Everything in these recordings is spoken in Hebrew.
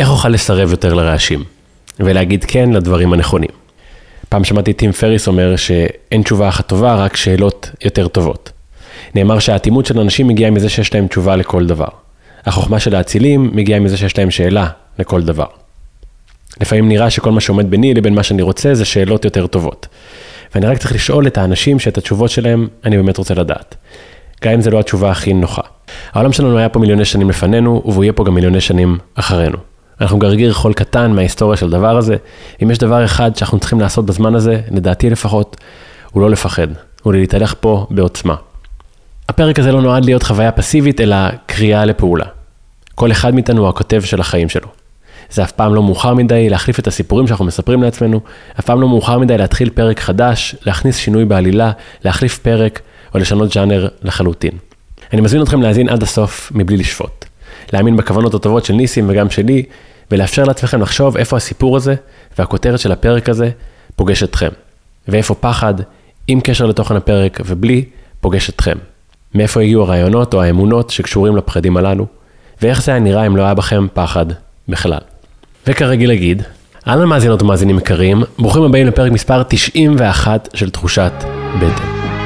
איך אוכל לסרב יותר לרעשים, ולהגיד כן לדברים הנכונים. פעם שמעתי טים פריס אומר שאין תשובה אחת טובה, רק שאלות יותר טובות. נאמר שהאטימות של אנשים מגיעה מזה שיש להם תשובה לכל דבר. החוכמה של האצילים מגיעה מזה שיש להם שאלה לכל דבר. לפעמים נראה שכל מה שעומד ביני לבין מה שאני רוצה זה שאלות יותר טובות. ואני רק צריך לשאול את האנשים שאת התשובות שלהם אני באמת רוצה לדעת. גם אם זו לא התשובה הכי נוחה. העולם שלנו היה פה מיליוני שנים לפנינו, והוא יהיה פה גם מיליוני שנים אחרינו. אנחנו גרגיר חול קטן מההיסטוריה של הדבר הזה. אם יש דבר אחד שאנחנו צריכים לעשות בזמן הזה, לדעתי לפחות, הוא לא לפחד, הוא להתהלך פה בעוצמה. הפרק הזה לא נועד להיות חוויה פסיבית, אלא קריאה לפעולה. כל אחד מאיתנו הוא הכותב של החיים שלו. זה אף פעם לא מאוחר מדי להחליף את הסיפורים שאנחנו מספרים לעצמנו, אף פעם לא מאוחר מדי להתחיל פרק חדש, להכניס שינוי בעלילה, להחליף פרק או לשנות ז'אנר לחלוטין. אני מזמין אתכם להאזין עד הסוף מבלי לשפוט. להאמין בכוונות הטובות של ניסים וגם שלי, ולאפשר לעצמכם לחשוב איפה הסיפור הזה והכותרת של הפרק הזה פוגש אתכם. ואיפה פחד, עם קשר לתוכן הפרק ובלי, פוגש אתכם. מאיפה הגיעו הרעיונות או האמונות שקשורים לפחדים הללו, ואיך זה היה נראה אם לא היה בכם פחד בכלל. וכרגיל אגיד, אהלן מאזינות ומאזינים יקרים, ברוכים הבאים לפרק מספר 91 של תחושת בטן.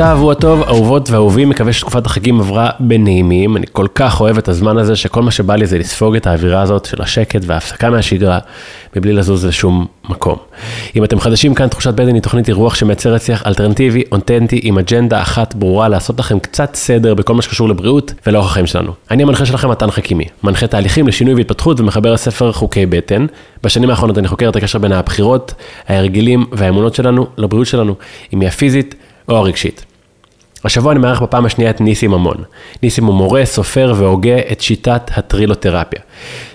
שבוע טוב, אהובות ואהובים, מקווה שתקופת החגים עברה בנעימים. אני כל כך אוהב את הזמן הזה, שכל מה שבא לי זה לספוג את האווירה הזאת של השקט וההפסקה מהשגרה, מבלי לזוז לשום מקום. אם אתם חדשים כאן, תחושת בטן היא תוכנית אירוח שמייצרת שיח אלטרנטיבי, אותנטי, עם אג'נדה אחת ברורה, לעשות לכם קצת סדר בכל מה שקשור לבריאות ולאורח החיים שלנו. אני המנחה שלכם, מתן חכימי, מנחה תהליכים לשינוי והתפתחות ומחבר הספר חוקי בטן. בשנים האחרונות אני חוקר את הקשר בין הבחירות, ההרגלים והאמונות שלנו לבריאות שלנו, אם היא הפיזית או הרגשית. השבוע אני מארח בפעם השנייה את ניסים ממון. ניסים הוא מורה, סופר והוגה את שיטת הטרילותרפיה.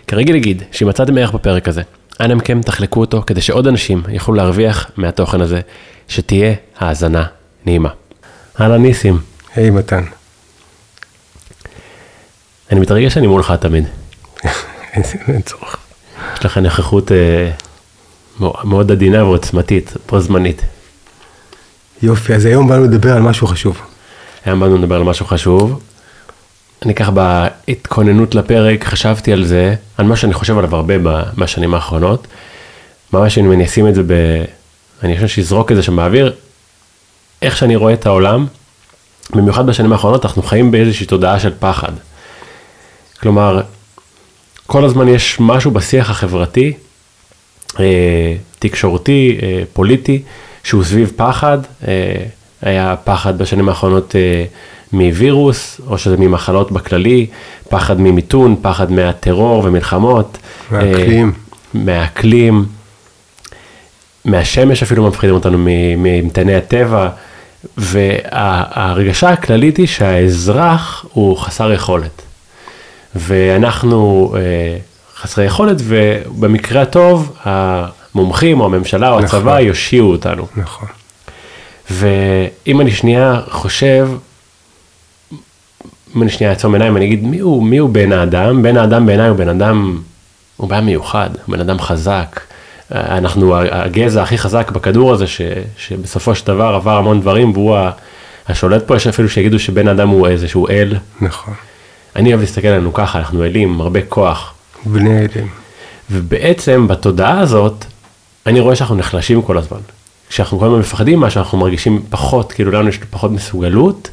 כרגיל אגיד שאם מצאתם ערך בפרק הזה, אנא מכם תחלקו אותו כדי שעוד אנשים יוכלו להרוויח מהתוכן הזה, שתהיה האזנה נעימה. אהלן ניסים. היי hey, מתן. אני מתרגש שאני מולך תמיד. אין צורך. יש לך נוכחות אה, מאוד עדינה ועוצמתית, פה זמנית. יופי, אז היום באנו לדבר על משהו חשוב. היום באנו לדבר על משהו חשוב. אני ככה בהתכוננות לפרק חשבתי על זה, על מה שאני חושב עליו הרבה בשנים האחרונות. ממש אם אני אשים את זה ב... אני חושב שיזרוק את זה שם באוויר. איך שאני רואה את העולם, במיוחד בשנים האחרונות, אנחנו חיים באיזושהי תודעה של פחד. כלומר, כל הזמן יש משהו בשיח החברתי, אה, תקשורתי, אה, פוליטי, שהוא סביב פחד, אה, היה פחד בשנים האחרונות אה, מווירוס, או שזה ממחלות בכללי, פחד ממיתון, פחד מהטרור ומלחמות. מהאקלים. אה, מהאקלים, מהשמש אפילו מפחידים אותנו, ממתני הטבע, וההרגשה הכללית היא שהאזרח הוא חסר יכולת. ואנחנו חסרי יכולת, ובמקרה הטוב, המומחים או הממשלה או הצבא נכון. יושיעו אותנו. נכון. ואם אני שנייה חושב, אם אני שנייה אעצום עיניים, אני אגיד, מי הוא, מי הוא בן האדם? בן האדם בעיניי הוא בן אדם, הוא בן מיוחד, בן אדם חזק. אנחנו הגזע הכי חזק בכדור הזה, ש, שבסופו של דבר עבר המון דברים, והוא השולט פה, יש אפילו שיגידו שבן אדם הוא איזשהו אל. נכון. אני אוהב להסתכל עלינו ככה, אנחנו אלים, הרבה כוח. בני אלים. ובעצם בתודעה הזאת, אני רואה שאנחנו נחלשים כל הזמן. כשאנחנו כל הזמן מפחדים משהו, אנחנו מרגישים פחות, כאילו לנו יש פחות מסוגלות,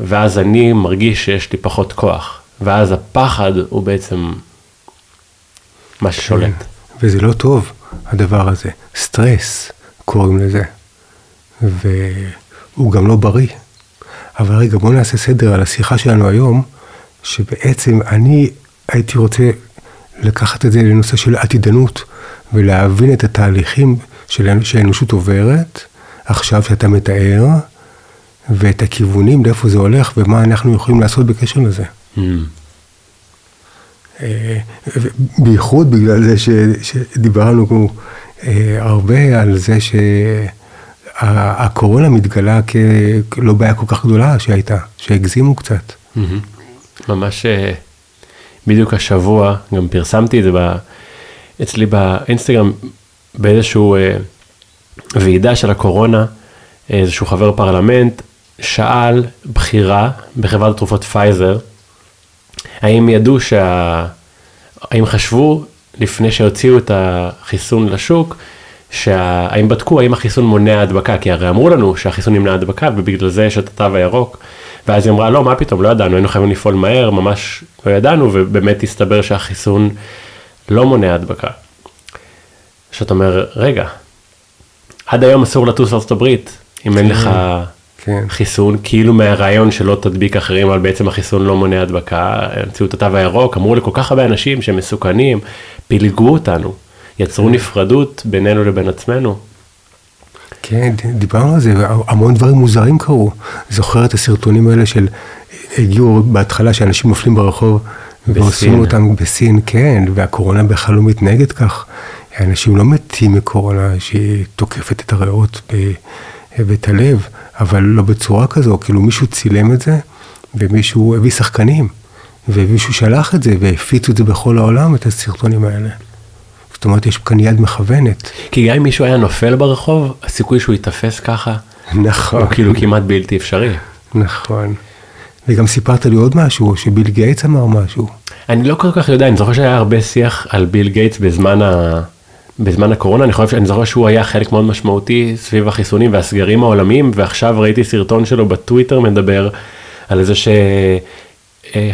ואז אני מרגיש שיש לי פחות כוח. ואז הפחד הוא בעצם מה ששולט. כן, וזה לא טוב, הדבר הזה. סטרס, קוראים לזה. והוא גם לא בריא. אבל רגע, בואו נעשה סדר על השיחה שלנו היום, שבעצם אני הייתי רוצה לקחת את זה לנושא של עתידנות. ולהבין את התהליכים שהאנושות עוברת, עכשיו שאתה מתאר, ואת הכיוונים, לאיפה זה הולך, ומה אנחנו יכולים לעשות בקשר לזה. Mm. אה, בייחוד בגלל זה ש, שדיברנו אה, הרבה על זה הקורונה מתגלה כלא בעיה כל כך גדולה שהייתה, שהגזימו קצת. ממש אה, בדיוק השבוע, גם פרסמתי את זה אצלי באינסטגרם, באיזשהו אה, ועידה של הקורונה, איזשהו חבר פרלמנט שאל בכירה בחברת התרופות פייזר, האם ידעו שה... האם חשבו לפני שהוציאו את החיסון לשוק, שה... האם בדקו האם החיסון מונע הדבקה, כי הרי אמרו לנו שהחיסון מונע הדבקה ובגלל זה יש את התו הירוק. ואז היא אמרה, לא, מה פתאום, לא ידענו, היינו חייבים לפעול מהר, ממש לא ידענו, ובאמת הסתבר שהחיסון לא מונע הדבקה. שאתה אומר, רגע, עד היום אסור לטוס לארצות הברית, אם כן, אין לך כן. חיסון, כאילו מהרעיון שלא תדביק אחרים, אבל בעצם החיסון לא מונע הדבקה, המציאו את התו הירוק, אמרו לכל כך הרבה אנשים שהם מסוכנים, פילגו אותנו, יצרו כן. נפרדות בינינו לבין עצמנו. כן, דיברנו על זה, המון דברים מוזרים קרו. זוכר את הסרטונים האלה של, הגיעו בהתחלה שאנשים נופלים ברחוב, ועושים אותם בסין, כן, והקורונה בכלל לא מתנהגת כך. אנשים לא מתים מקורונה שהיא תוקפת את הריאות ואת הלב, אבל לא בצורה כזו, כאילו מישהו צילם את זה, ומישהו הביא שחקנים, ומישהו שלח את זה, והפיצו את זה בכל העולם, את הסרטונים האלה. זאת אומרת, יש כאן יד מכוונת. כי גם אם מישהו היה נופל ברחוב, הסיכוי שהוא ייתפס ככה, נכון. הוא כאילו כמעט בלתי אפשרי. נכון. וגם סיפרת לי עוד משהו, שביל גייטס אמר משהו. אני לא כל כך יודע, אני זוכר שהיה הרבה שיח על ביל גייטס בזמן, ה... בזמן הקורונה, אני חושב שאני זוכר שהוא היה חלק מאוד משמעותי סביב החיסונים והסגרים העולמיים, ועכשיו ראיתי סרטון שלו בטוויטר מדבר על זה ש... אה,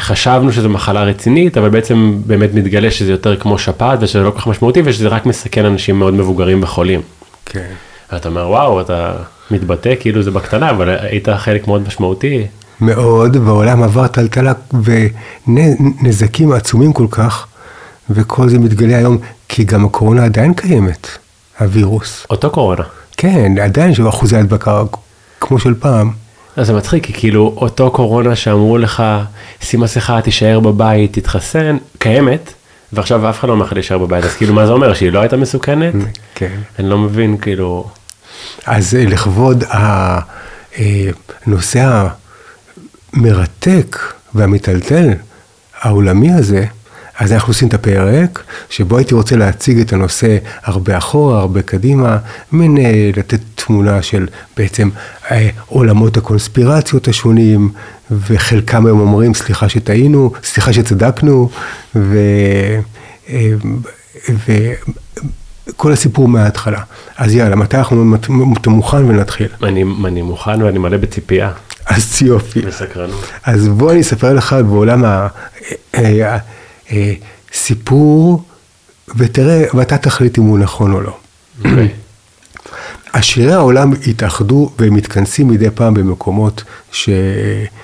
שזו מחלה רצינית, אבל בעצם באמת מתגלה שזה יותר כמו שפעת ושזה לא כל כך משמעותי ושזה רק מסכן אנשים מאוד מבוגרים וחולים. כן. ואתה אומר, וואו, אתה מתבטא כאילו זה בקטנה, אבל היית חלק מאוד משמעותי. מאוד, והעולם עבר טלטלה ונזקים עצומים כל כך, וכל זה מתגלה היום, כי גם הקורונה עדיין קיימת, הווירוס. אותו קורונה. כן, עדיין יש אחוזי הדבקה כמו של פעם. אז זה מצחיק, כי כאילו אותו קורונה שאמרו לך, שים מסכה, תישאר בבית, תתחסן, קיימת, ועכשיו אף אחד לא אומר לך להישאר בבית, אז כאילו מה זה אומר, שהיא לא הייתה מסוכנת? כן. אני לא מבין, כאילו... אז אה, לכבוד הנושא אה, המרתק והמטלטל העולמי הזה, אז אנחנו עושים את הפרק, שבו הייתי רוצה להציג את הנושא הרבה אחורה, הרבה קדימה, מין אה, לתת תמונה של בעצם אה, עולמות הקונספירציות השונים, וחלקם היום אומרים, סליחה שטעינו, סליחה שצדקנו, ו... אה, וכל הסיפור מההתחלה. אז יאללה, מתי אנחנו, אתה מוכן ונתחיל? אני, אני מוכן ואני מלא בציפייה. אז יופי. בסקרנות. אז בוא אני אספר לך בעולם ה... אה, אה, סיפור, ותראה, ואתה תחליט אם הוא נכון או לא. Okay. אוקיי. עשירי העולם התאחדו והם מתכנסים מדי פעם במקומות שבהם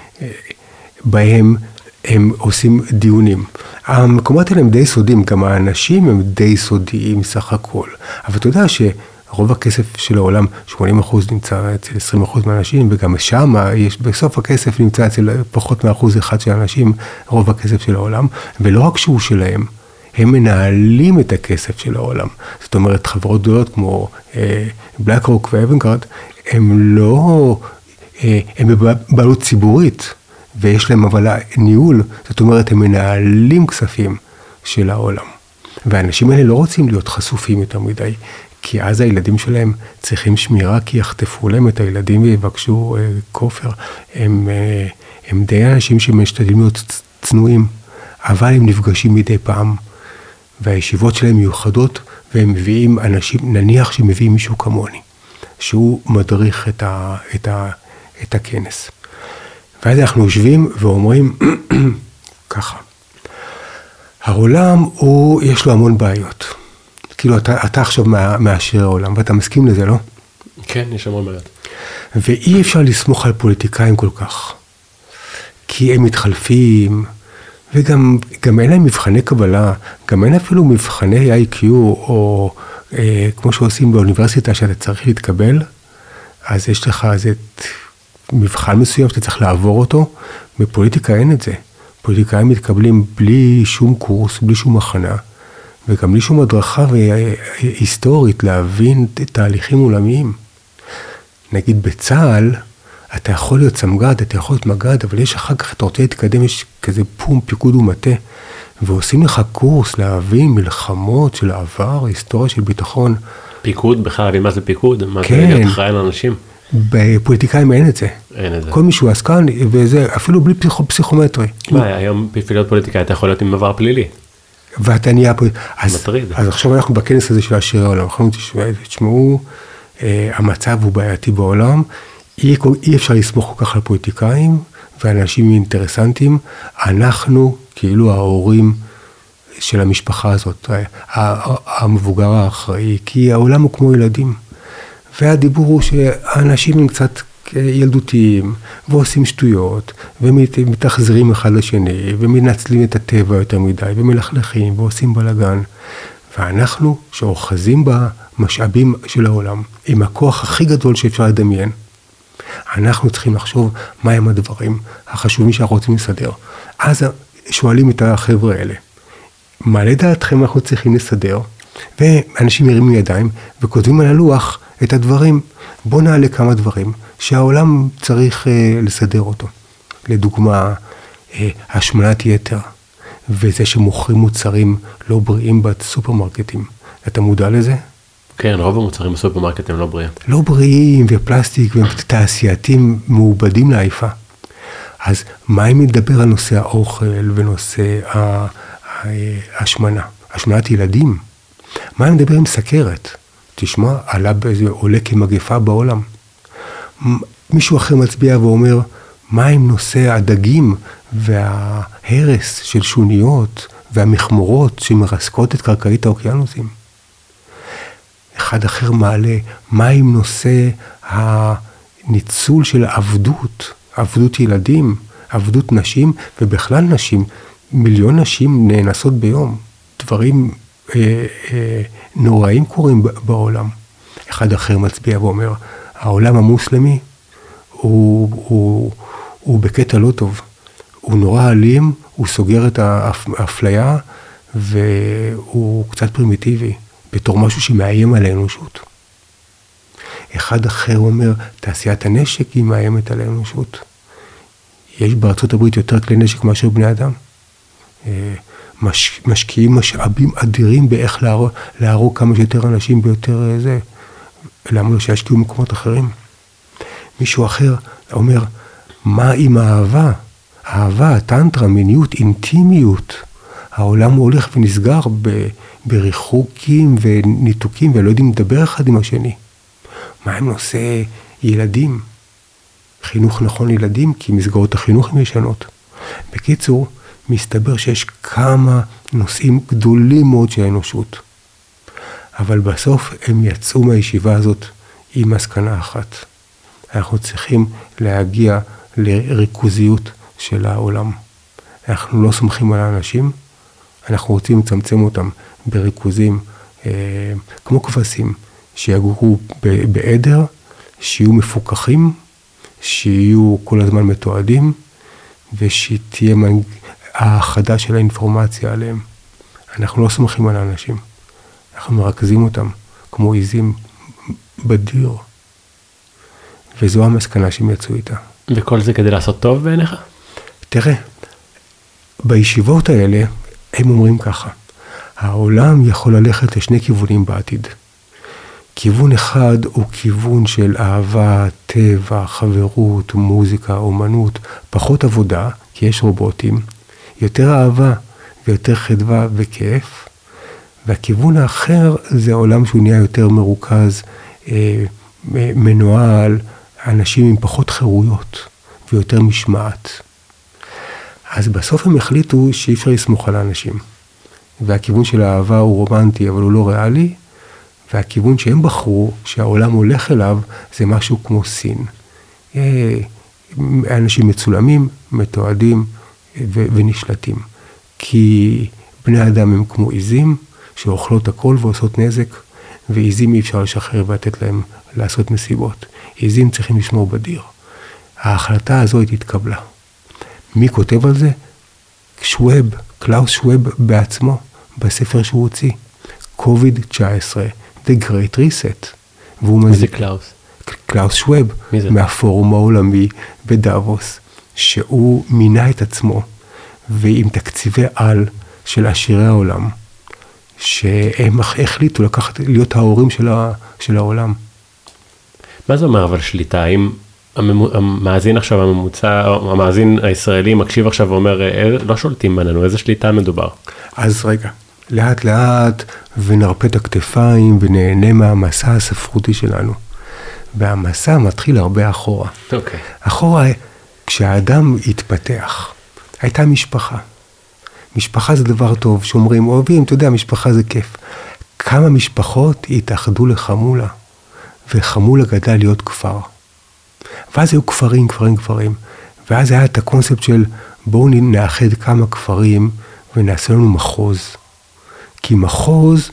הם עושים דיונים. המקומות האלה הם די סודיים, גם האנשים הם די סודיים סך הכל. אבל אתה יודע שרוב הכסף של העולם, 80% נמצא אצל 20% מהאנשים, וגם שם יש, בסוף הכסף נמצא אצל פחות מאחוז אחד של האנשים, רוב הכסף של העולם, ולא רק שהוא שלהם, הם מנהלים את הכסף של העולם. זאת אומרת, חברות גדולות כמו בלק רוק ואבנגרד, הם לא, אה, הם בבעלות ציבורית, ויש להם אבל ניהול, זאת אומרת, הם מנהלים כספים של העולם. והאנשים האלה לא רוצים להיות חשופים יותר מדי, כי אז הילדים שלהם צריכים שמירה, כי יחטפו להם את הילדים ויבקשו אה, כופר. הם, אה, הם די אנשים שמשתדלים להיות צנועים, אבל הם נפגשים מדי פעם. והישיבות שלהם מיוחדות, והם מביאים אנשים, נניח שמביאים מישהו כמוני, שהוא מדריך את, ה, את, ה, את הכנס. ואז אנחנו יושבים ואומרים ככה, העולם הוא, יש לו המון בעיות. כאילו, אתה, אתה עכשיו מעשיר העולם, ואתה מסכים לזה, לא? כן, יש המון בעיות. ואי אפשר לסמוך על פוליטיקאים כל כך. כי הם מתחלפים, וגם אין להם מבחני קבלה, גם אין אפילו מבחני IQ, או אה, כמו שעושים באוניברסיטה, שאתה צריך להתקבל, אז יש לך איזה מבחן מסוים שאתה צריך לעבור אותו, בפוליטיקה אין את זה. פוליטיקאים מתקבלים בלי שום קורס, בלי שום הכנה, וגם בלי שום הדרכה היסטורית להבין תהליכים עולמיים. נגיד בצה"ל, אתה יכול להיות סמג"ד, אתה יכול להיות מג"ד, אבל יש אחר כך, אתה רוצה להתקדם, יש כזה פום, פיקוד ומטה, ועושים לך קורס להבין מלחמות של העבר, היסטוריה של ביטחון. פיקוד, בכלל להבין מה זה פיקוד? מה כן. זה להיות אחראי על אנשים? בפוליטיקאים אין את זה. אין את זה. כל מי שהוא עסקן, וזה אפילו בלי פסיכו, פסיכומטרי. מה, היום בשביל להיות פוליטיקאי אתה יכול להיות עם עבר פלילי. ואתה נהיה פה, אז, מטריד. אז עכשיו אנחנו בכנס הזה של עשירי העולם, אנחנו אומרים, תשמעו, אה, המצב הוא בעייתי בעולם, אי, אי אפשר לסמוך כל כך על פוליטיקאים ואנשים אינטרסנטים, אנחנו כאילו ההורים של המשפחה הזאת, ה- ה- המבוגר האחראי, כי העולם הוא כמו ילדים. והדיבור הוא שהאנשים הם קצת ילדותיים, ועושים שטויות, ומתאכזרים אחד לשני, ומנצלים את הטבע יותר מדי, ומלכלכים, ועושים בלאגן. ואנחנו, שאוחזים במשאבים של העולם, עם הכוח הכי גדול שאפשר לדמיין, אנחנו צריכים לחשוב מהם הדברים החשובים שאנחנו רוצים לסדר. אז שואלים את החבר'ה האלה, מה לדעתכם אנחנו צריכים לסדר? ואנשים מרימים ידיים וכותבים על הלוח את הדברים. בואו נעלה כמה דברים שהעולם צריך אה, לסדר אותו. לדוגמה, אה, השמנת יתר, וזה שמוכרים מוצרים לא בריאים בסופרמרקטים. אתה מודע לזה? כן, רוב המוצרים בסופרמרקט הם לא בריאים. לא בריאים ופלסטיק ותעשייתים מעובדים לעייפה. אז מה אם נדבר על נושא האוכל ונושא ההשמנה, השמנת ילדים? מה אם נדבר עם סכרת? תשמע, עלה באיזה, עולה כמגפה בעולם. מישהו אחר מצביע ואומר, מה עם נושא הדגים וההרס של שוניות והמכמורות שמרסקות את קרקעית האוקיינוסים? אחד אחר מעלה, מה עם נושא הניצול של עבדות, עבדות ילדים, עבדות נשים, ובכלל נשים, מיליון נשים נאנסות ביום. דברים אה, אה, נוראים קורים בעולם. אחד אחר מצביע ואומר, העולם המוסלמי הוא, הוא, הוא בקטע לא טוב. הוא נורא אלים, הוא סוגר את האפ- האפליה, והוא קצת פרימיטיבי, בתור משהו שמאיים על האנושות. אחד אחר אומר, תעשיית הנשק היא מאיימת על האנושות. יש בארצות הברית יותר כלי נשק מאשר בני אדם. אה, מש, משקיעים משאבים אדירים באיך להרוג, להרוג כמה שיותר אנשים ביותר אה, זה. למה לא שישקיעו במקומות אחרים? מישהו אחר אומר, מה עם האהבה? אהבה, טנטרה, מיניות, אינטימיות. העולם הולך ונסגר ב- בריחוקים וניתוקים ולא יודעים לדבר אחד עם השני. מה עם נושא ילדים? חינוך נכון לילדים, כי מסגרות החינוך הן ישנות. בקיצור, מסתבר שיש כמה נושאים גדולים מאוד של האנושות. אבל בסוף הם יצאו מהישיבה הזאת עם מסקנה אחת. אנחנו צריכים להגיע לריכוזיות של העולם. אנחנו לא סומכים על האנשים, אנחנו רוצים לצמצם אותם בריכוזים אה, כמו כבשים, שיגורו בעדר, שיהיו מפוקחים, שיהיו כל הזמן מתועדים, ושתהיה מנג... האחדה של האינפורמציה עליהם. אנחנו לא סומכים על האנשים, אנחנו מרכזים אותם כמו עיזים בדיר, וזו המסקנה שהם יצאו איתה. וכל זה כדי לעשות טוב בעיניך? תראה, בישיבות האלה הם אומרים ככה, העולם יכול ללכת לשני כיוונים בעתיד. כיוון אחד הוא כיוון של אהבה, טבע, חברות, מוזיקה, אומנות, פחות עבודה, כי יש רובוטים, יותר אהבה ויותר חדווה וכיף. והכיוון האחר זה עולם שהוא נהיה יותר מרוכז, אה, מנוהל, אנשים עם פחות חירויות ויותר משמעת. אז בסוף הם החליטו שאי אפשר לסמוך על האנשים. והכיוון של האהבה הוא רומנטי, אבל הוא לא ריאלי, והכיוון שהם בחרו, שהעולם הולך אליו, זה משהו כמו סין. אה, אנשים מצולמים, מתועדים ונשלטים. כי בני אדם הם כמו עיזים שאוכלות הכל ועושות נזק, ועיזים אי אפשר לשחרר ולתת להם לעשות מסיבות. עיזים צריכים לשמור בדיר. ההחלטה הזו התקבלה. מי כותב על זה? שווב, קלאוס שווב בעצמו, בספר שהוא הוציא. COVID-19, The Great Reset. והוא מי זה. קלאוס? קלאוס שווב? מהפורום העולמי בדאווס, שהוא מינה את עצמו, ועם תקציבי על של עשירי העולם, שהם החליטו לקחת, להיות ההורים של, ה, של העולם. מה זה אומר אבל שליטה? האם הממו- המאזין עכשיו הממוצע, המאזין הישראלי מקשיב עכשיו ואומר, "אה, לא שולטים בינינו, איזה שליטה מדובר? אז רגע, לאט לאט ונרפה את הכתפיים ונהנה מהמסע הספרותי שלנו. והמסע מתחיל הרבה אחורה. אוקיי. אחורה, כשהאדם התפתח, הייתה משפחה. משפחה זה דבר טוב, שאומרים, אוהבים, אתה יודע, משפחה זה כיף. כמה משפחות התאחדו לחמולה, וחמולה גדלה להיות כפר. ואז היו כפרים, כפרים, כפרים. ואז היה את הקונספט של בואו נאחד כמה כפרים ונעשה לנו מחוז. כי מחוז,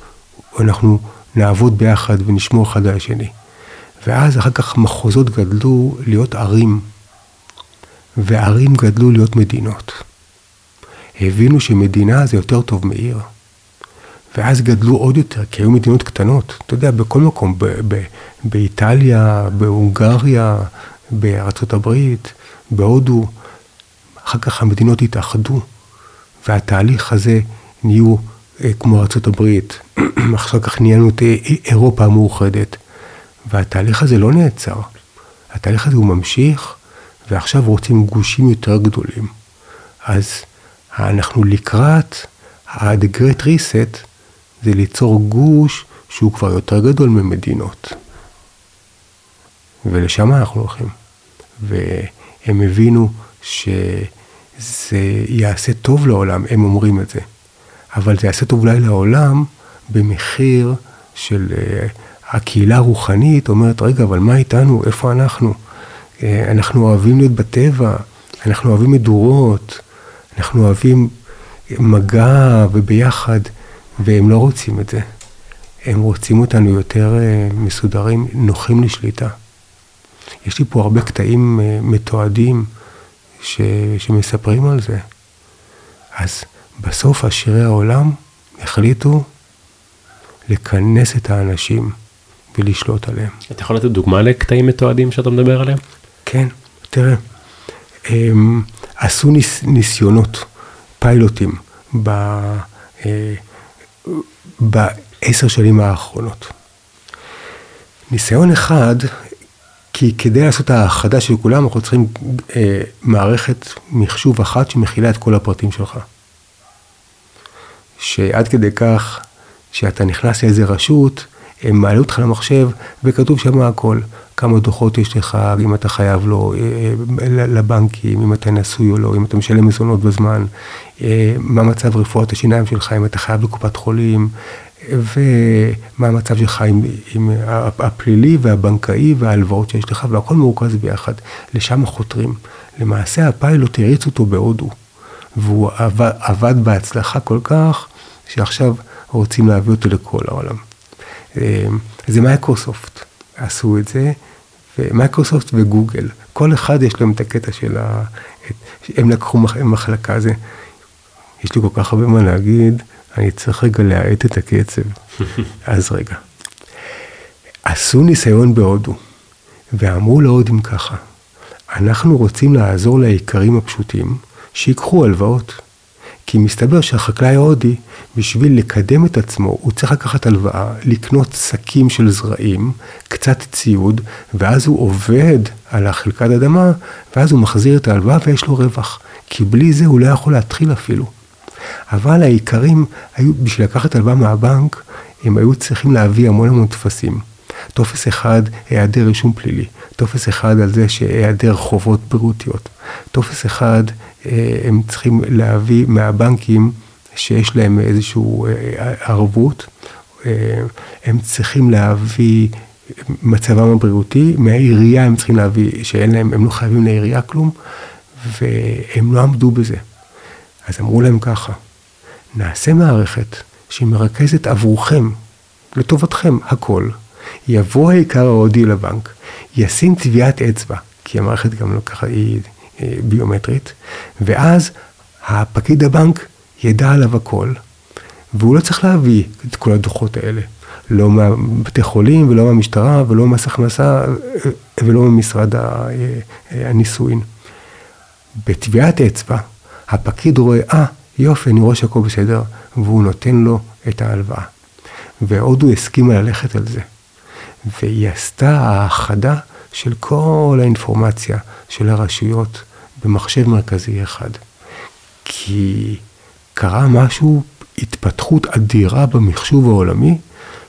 אנחנו נעבוד ביחד ונשמור אחד על השני. ואז אחר כך מחוזות גדלו להיות ערים, וערים גדלו להיות מדינות. הבינו שמדינה זה יותר טוב מעיר. ואז גדלו עוד יותר, כי היו מדינות קטנות. אתה יודע, בכל מקום, ב- ב- באיטליה, בהונגריה, בארצות הברית, בהודו, אחר כך המדינות התאחדו, והתהליך הזה נהיו אה, כמו ארצות הברית, אחר כך נהיינו את אה, אירופה המאוחדת, והתהליך הזה לא נעצר. התהליך הזה הוא ממשיך, ועכשיו רוצים גושים יותר גדולים. אז אנחנו לקראת ה-The Great Reset, זה ליצור גוש שהוא כבר יותר גדול ממדינות. ולשם אנחנו הולכים. והם הבינו שזה יעשה טוב לעולם, הם אומרים את זה. אבל זה יעשה טוב אולי לעולם במחיר של uh, הקהילה הרוחנית אומרת, רגע, אבל מה איתנו? איפה אנחנו? Uh, אנחנו אוהבים להיות בטבע, אנחנו אוהבים מדורות, אנחנו אוהבים מגע וביחד, והם לא רוצים את זה. הם רוצים אותנו יותר uh, מסודרים, נוחים לשליטה. יש לי פה הרבה קטעים uh, מתועדים ש, שמספרים על זה. אז בסוף עשירי העולם החליטו לכנס את האנשים ולשלוט עליהם. אתה יכול לתת דוגמה לקטעים מתועדים שאתה מדבר עליהם? כן, תראה, הם עשו ניס, ניסיונות, פיילוטים, ב, אה, בעשר שנים האחרונות. ניסיון אחד, כי כדי לעשות האחדה של כולם, אנחנו צריכים אה, מערכת מחשוב אחת שמכילה את כל הפרטים שלך. שעד כדי כך שאתה נכנס לאיזה רשות, הם מעלו אותך למחשב וכתוב שם הכל. כמה דוחות יש לך, אם אתה חייב לו, לבנקים, אם אתה נשוי או לא, אם אתה משלם מזונות בזמן, מה מצב רפואת השיניים שלך, אם אתה חייב לקופת חולים, ומה המצב שלך עם, עם הפלילי והבנקאי וההלוואות שיש לך, והכל מרוכז ביחד. לשם חותרים. למעשה הפיילוט הריץ אותו בהודו, והוא עבד, עבד בהצלחה כל כך, שעכשיו רוצים להביא אותו לכל העולם. זה מייקרוסופט עשו את זה, ומייקרוסופט וגוגל, כל אחד יש להם את הקטע של ה... הם לקחו מחלקה, זה... יש לי כל כך הרבה מה להגיד, אני צריך רגע להאט את הקצב. אז רגע. עשו ניסיון בהודו, ואמרו להודים ככה, אנחנו רוצים לעזור לאיכרים הפשוטים שיקחו הלוואות. כי מסתבר שהחקלאי ההודי, בשביל לקדם את עצמו, הוא צריך לקחת הלוואה, לקנות שקים של זרעים, קצת ציוד, ואז הוא עובד על החלקת אדמה, ואז הוא מחזיר את ההלוואה ויש לו רווח. כי בלי זה הוא לא יכול להתחיל אפילו. אבל האיכרים היו, בשביל לקחת הלוואה מהבנק, הם היו צריכים להביא המון המון טפסים. טופס אחד, היעדר רישום פלילי. טופס אחד על זה שהיעדר חובות בריאותיות. טופס אחד, הם צריכים להביא מהבנקים שיש להם איזושהי ערבות. הם צריכים להביא מצבם הבריאותי, מהעירייה הם צריכים להביא, שאין להם, הם לא חייבים לעירייה כלום, והם לא עמדו בזה. אז אמרו להם ככה, נעשה מערכת שמרכזת עבורכם, לטובתכם, הכל. יבוא העיקר ההודי לבנק, ישים טביעת אצבע, כי המערכת גם לא ככה היא ביומטרית, ואז הפקיד הבנק ידע עליו הכל, והוא לא צריך להביא את כל הדוחות האלה. לא מהבתי חולים ולא מהמשטרה ולא ממס הכנסה ולא ממשרד הנישואין. בטביעת אצבע, הפקיד רואה, אה, יופי, אני רואה שהכל בסדר, והוא נותן לו את ההלוואה. והודו הסכימה ללכת על זה. והיא עשתה האחדה של כל האינפורמציה של הרשויות במחשב מרכזי אחד. כי קרה משהו, התפתחות אדירה במחשוב העולמי,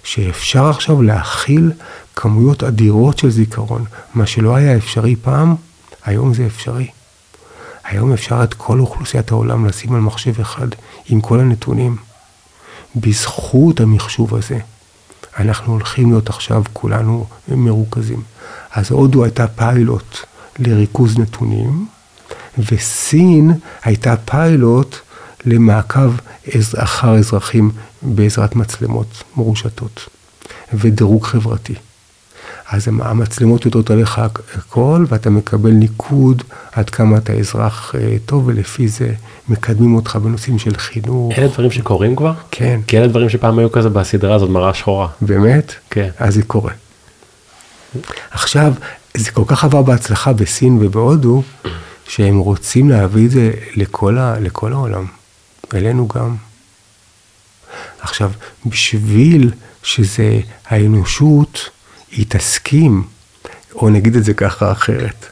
שאפשר עכשיו להכיל כמויות אדירות של זיכרון. מה שלא היה אפשרי פעם, היום זה אפשרי. היום אפשר את כל אוכלוסיית העולם לשים על מחשב אחד עם כל הנתונים. בזכות המחשוב הזה, אנחנו הולכים להיות עכשיו כולנו מרוכזים. אז הודו הייתה פיילוט לריכוז נתונים, וסין הייתה פיילוט למעקב אחר אזרחים בעזרת מצלמות מרושתות ודירוג חברתי. אז המצלמות יודעות עליך הכל, ואתה מקבל ניקוד עד כמה אתה אזרח אה, טוב, ולפי זה מקדמים אותך בנושאים של חינוך. אלה דברים שקורים כבר? כן. כי אלה דברים שפעם היו כזה בסדרה הזאת, מראה שחורה. באמת? כן. אז זה קורה. עכשיו, זה כל כך עבר בהצלחה בסין ובהודו, שהם רוצים להביא את זה לכל, ה, לכל העולם, אלינו גם. עכשיו, בשביל שזה האנושות, היא תסכים, או נגיד את זה ככה אחרת,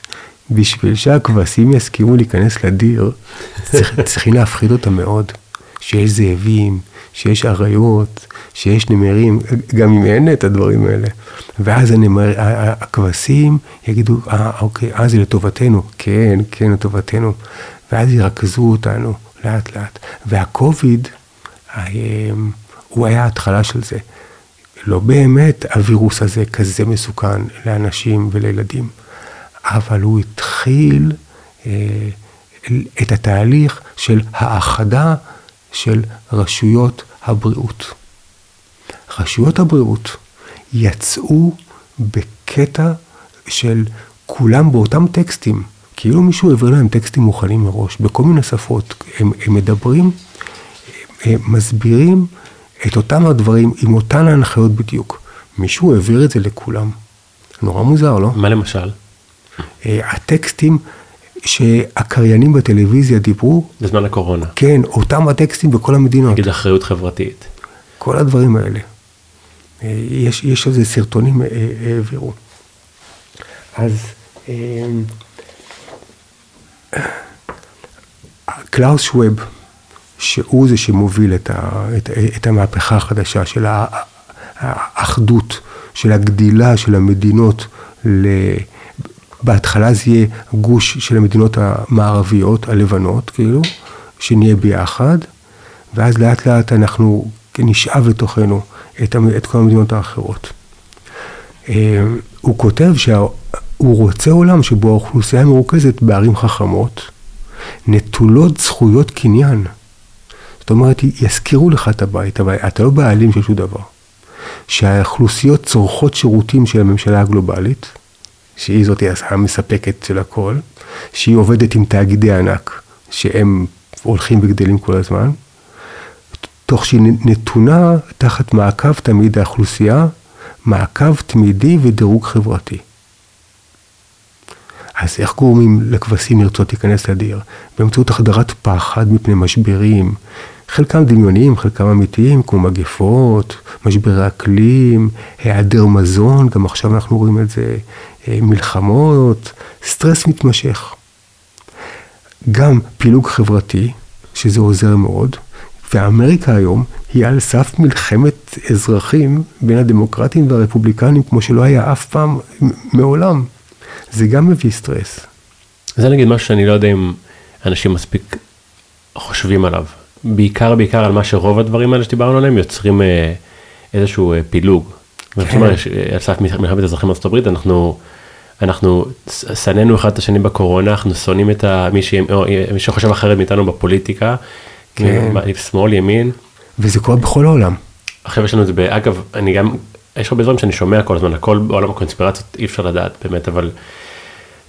בשביל שהכבשים יסכימו להיכנס לדיר, צריכים להפחיד אותם מאוד. שיש זאבים, שיש אריות, שיש נמרים, גם אם אין את הדברים האלה. ואז הנמר, הכבשים יגידו, אה, אוקיי, אה, זה לטובתנו. כן, כן, לטובתנו. ואז ירכזו אותנו לאט לאט. והקוביד, הוא היה ההתחלה של זה. לא באמת הווירוס הזה כזה מסוכן לאנשים ולילדים, אבל הוא התחיל אה, את התהליך של האחדה של רשויות הבריאות. רשויות הבריאות יצאו בקטע של כולם באותם טקסטים, כאילו מישהו העביר להם טקסטים מוכנים מראש, בכל מיני שפות. הם, הם מדברים, הם מסבירים את אותם הדברים עם אותן ההנחיות בדיוק. מישהו העביר את זה לכולם. נורא מוזר, לא? מה למשל? אה, הטקסטים שהקריינים בטלוויזיה דיברו. בזמן הקורונה. כן, אותם הטקסטים בכל המדינות. נגיד אחריות חברתית. כל הדברים האלה. אה, יש, יש איזה סרטונים אה, העבירו. אז קלאוס שווב, שהוא זה שמוביל את, ה, את, את המהפכה החדשה של האחדות, של הגדילה של המדינות ל... בהתחלה זה יהיה גוש של המדינות המערביות, הלבנות, כאילו, שנהיה ביחד, ואז לאט לאט אנחנו נשאב לתוכנו את, את כל המדינות האחרות. אה, הוא כותב שהוא רוצה עולם שבו האוכלוסייה מרוכזת בערים חכמות, נטולות זכויות קניין. זאת אומרת, יזכירו לך את הבית, אבל אתה לא בעלים של שום דבר. שהאוכלוסיות צורכות שירותים של הממשלה הגלובלית, שהיא זאת המספקת של הכל, שהיא עובדת עם תאגידי ענק, שהם הולכים וגדלים כל הזמן, תוך שהיא נתונה תחת מעקב תמיד האוכלוסייה, מעקב תמידי ודירוג חברתי. אז איך גורמים לכבשים לרצות להיכנס לדיר? באמצעות החדרת פחד מפני משברים, חלקם דמיוניים, חלקם אמיתיים, כמו מגפות, משברי אקלים, היעדר מזון, גם עכשיו אנחנו רואים את זה, מלחמות, סטרס מתמשך. גם פילוג חברתי, שזה עוזר מאוד, ואמריקה היום היא על סף מלחמת אזרחים בין הדמוקרטים והרפובליקנים, כמו שלא היה אף פעם מעולם. זה גם מביא סטרס. זה נגיד משהו שאני לא יודע אם אנשים מספיק חושבים עליו. בעיקר בעיקר על מה שרוב הדברים האלה שדיברנו עליהם יוצרים אה, איזשהו אה, פילוג. כן. על סף מלחמת אזרחים הברית אנחנו אנחנו שנאנו אחד את השני בקורונה אנחנו שונאים את מי, ש... מי שחושב אחרת מאיתנו בפוליטיקה. כן. שמאל ימין. וזה קורה בכל העולם. עכשיו יש לנו את זה אגב אני גם יש הרבה דברים שאני שומע כל הזמן הכל בעולם הקונספירציות אי אפשר לדעת באמת אבל.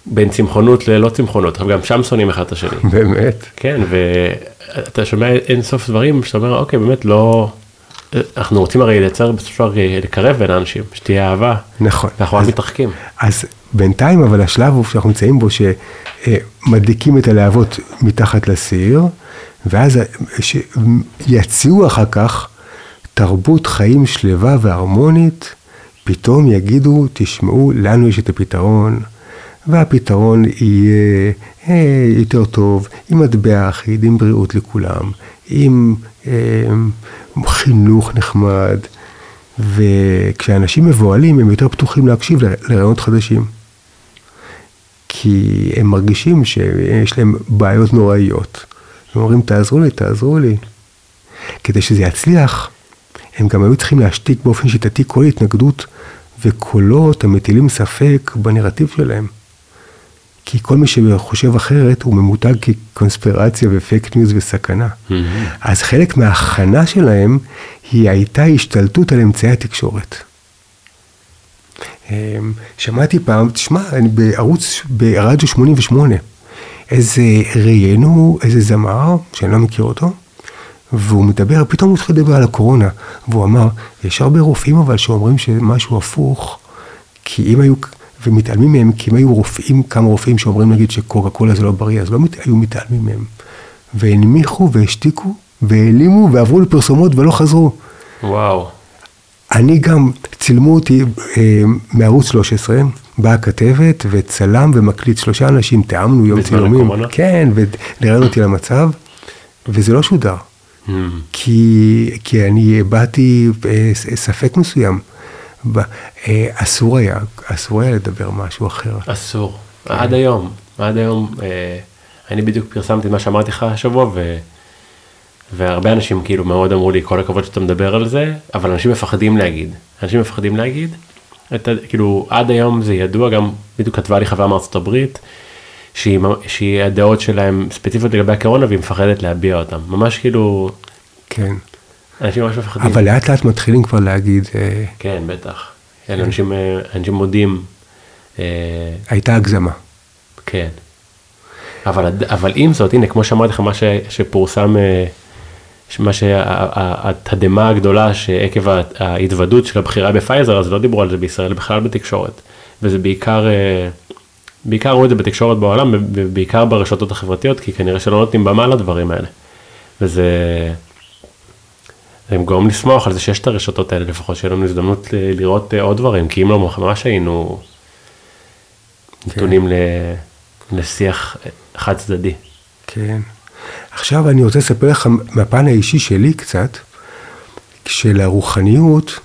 בין צמחונות ללא צמחונות, גם שם שונאים אחד את השני. באמת? כן, ואתה שומע אין סוף דברים שאתה אומר, אוקיי, באמת לא, אנחנו רוצים הרי לייצר בסופו של דבר אה, לקרב בין האנשים, שתהיה אהבה. נכון. ואנחנו רק אז- מתרחקים. אז בינתיים, אבל השלב הוא שאנחנו נמצאים בו, שמדליקים את הלהבות מתחת לסיר, ואז שיציעו אחר כך תרבות חיים שלווה והרמונית, פתאום יגידו, תשמעו, לנו יש את הפתרון, והפתרון יהיה אה, יותר טוב, עם מטבע אחיד, עם בריאות לכולם, עם אה, חינוך נחמד, וכשאנשים מבוהלים הם יותר פתוחים להקשיב לרעיונות חדשים. כי הם מרגישים שיש להם בעיות נוראיות. הם אומרים, תעזרו לי, תעזרו לי. כדי שזה יצליח, הם גם היו צריכים להשתיק באופן שיטתי כל התנגדות וקולות המטילים ספק בנרטיב שלהם. כי כל מי שחושב אחרת הוא ממותג כקונספירציה ופייק ניוז וסכנה. אז חלק מההכנה שלהם היא הייתה השתלטות על אמצעי התקשורת. אמ, שמעתי פעם, תשמע, אני בערוץ, ברדיו 88, איזה ראיינו איזה זמר, שאני לא מכיר אותו, והוא מדבר, פתאום הוא התחיל לדבר על הקורונה, והוא אמר, יש הרבה רופאים אבל שאומרים שמשהו הפוך, כי אם היו, ומתעלמים מהם, כי אם היו רופאים, כמה רופאים שאומרים נגיד שקוקה קולה זה לא בריא, אז לא מת, היו מתעלמים מהם. והנמיכו והשתיקו, והעלימו ועברו לפרסומות ולא חזרו. וואו. אני גם, צילמו אותי אה, מערוץ 13, באה כתבת וצלם ומקליט שלושה אנשים, תיאמנו יום צילומים. הקורונה? כן, ולראיין אותי למצב, וזה לא שודר. כי, כי אני הבעתי אה, ספק מסוים. אה, אסור היה, אסור היה לדבר משהו אחר. אסור. עד היום, עד היום, אה, אני בדיוק פרסמתי מה שאמרתי לך השבוע, ו... והרבה אנשים כאילו מאוד אמרו לי, כל הכבוד שאתה מדבר על זה, אבל אנשים מפחדים להגיד. אנשים מפחדים להגיד. את, כאילו, עד היום זה ידוע, גם בדיוק כתבה לי חברה מארצות הברית, שהיא, שהיא הדעות שלהם ספציפיות לגבי הקורונה, והיא מפחדת להביע אותם. ממש כאילו, כן. אנשים ממש מפחדים. אבל לאט לאט מתחילים כבר להגיד, אה, כן, בטח. אלה אנשים, אה, אנשים מודים. אה, הייתה הגזמה. כן. אבל, אבל עם זאת, הנה, כמו שאמרתי לך, מה ש, שפורסם, מה שהתדהמה הגדולה שעקב ההתוודות של הבחירה בפייזר, אז לא דיברו על זה בישראל, בכלל בתקשורת. וזה בעיקר, בעיקר רואים את זה בתקשורת בעולם, ובעיקר ברשתות החברתיות, כי כנראה שלא נותנים במה לדברים האלה. וזה... זה גורם לשמוח על זה שיש את הרשתות האלה, לפחות שיהיה לנו הזדמנות לראות אה, עוד דברים, כי אם לא, ממש היינו נתונים ל... לשיח חד צדדי. כן. עכשיו אני רוצה לספר לך מהפן האישי שלי קצת, של הרוחניות,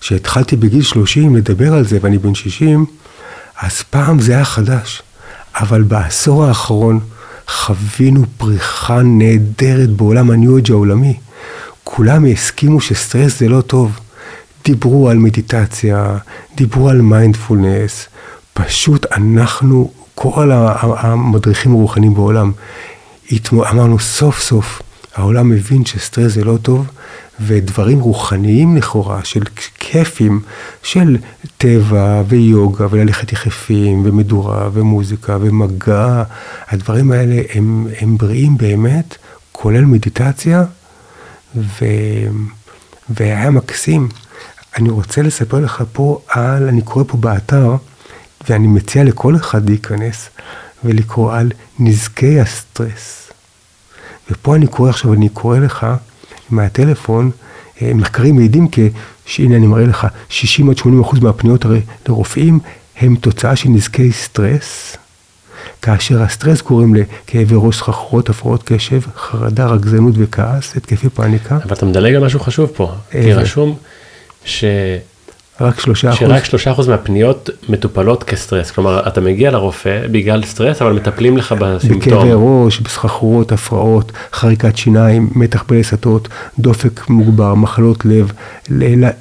שהתחלתי בגיל 30 לדבר על זה ואני בן 60, אז פעם זה היה חדש, אבל בעשור האחרון חווינו פריחה נהדרת בעולם הניו-אג' העולמי. כולם הסכימו שסטרס זה לא טוב. דיברו על מדיטציה, דיברו על מיינדפולנס, פשוט אנחנו, כל המדריכים הרוחניים בעולם, אמרנו סוף סוף, העולם מבין שסטרס זה לא טוב, ודברים רוחניים לכאורה, של כיפים, של טבע ויוגה וללכת יחפים ומדורה ומוזיקה ומגע, הדברים האלה הם, הם בריאים באמת, כולל מדיטציה, ו... והיה מקסים. אני רוצה לספר לך פה על, אני קורא פה באתר, ואני מציע לכל אחד להיכנס ולקרוא על נזקי הסטרס. ופה אני קורא עכשיו, אני קורא לך מהטלפון, אה, מחקרים מעידים, כי, שהנה אני מראה לך, 60 עד 80 אחוז מהפניות לרופאים הם תוצאה של נזקי סטרס, כאשר הסטרס גורם לכאבי ראש, סחרחורות, הפרעות קשב, חרדה, רגזנות וכעס, התקפי פאניקה, אבל אתה מדלג על משהו חשוב פה, כי? רשום ש... רק שלושה אחוז. שרק שלושה אחוז מהפניות מטופלות כסטרס, כלומר אתה מגיע לרופא בגלל סטרס אבל מטפלים לך בכאבי בסימפטום. ראש, בסחרחורות, הפרעות, חריקת שיניים, מתח בלסתות, דופק מוגבר, מחלות לב,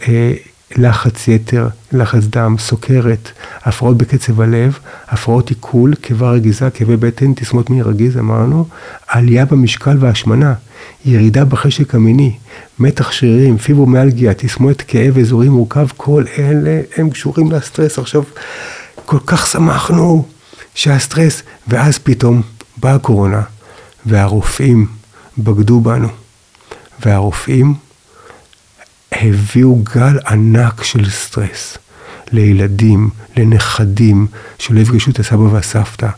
אה, לחץ יתר, לחץ דם, סוכרת, הפרעות בקצב הלב, הפרעות עיכול, קיבה רגיזה, כאבי בטן, תסמות מי רגיז, אמרנו, עלייה במשקל והשמנה, ירידה בחשק המיני, מתח שרירים, פיברומיאלגיה, תסמונת כאב אזורי מורכב, כל אלה הם קשורים לסטרס. עכשיו, כל כך שמחנו שהסטרס, ואז פתאום באה הקורונה, והרופאים בגדו בנו, והרופאים הביאו גל ענק של סטרס לילדים, לנכדים שלא יפגשו את הסבא והסבתא,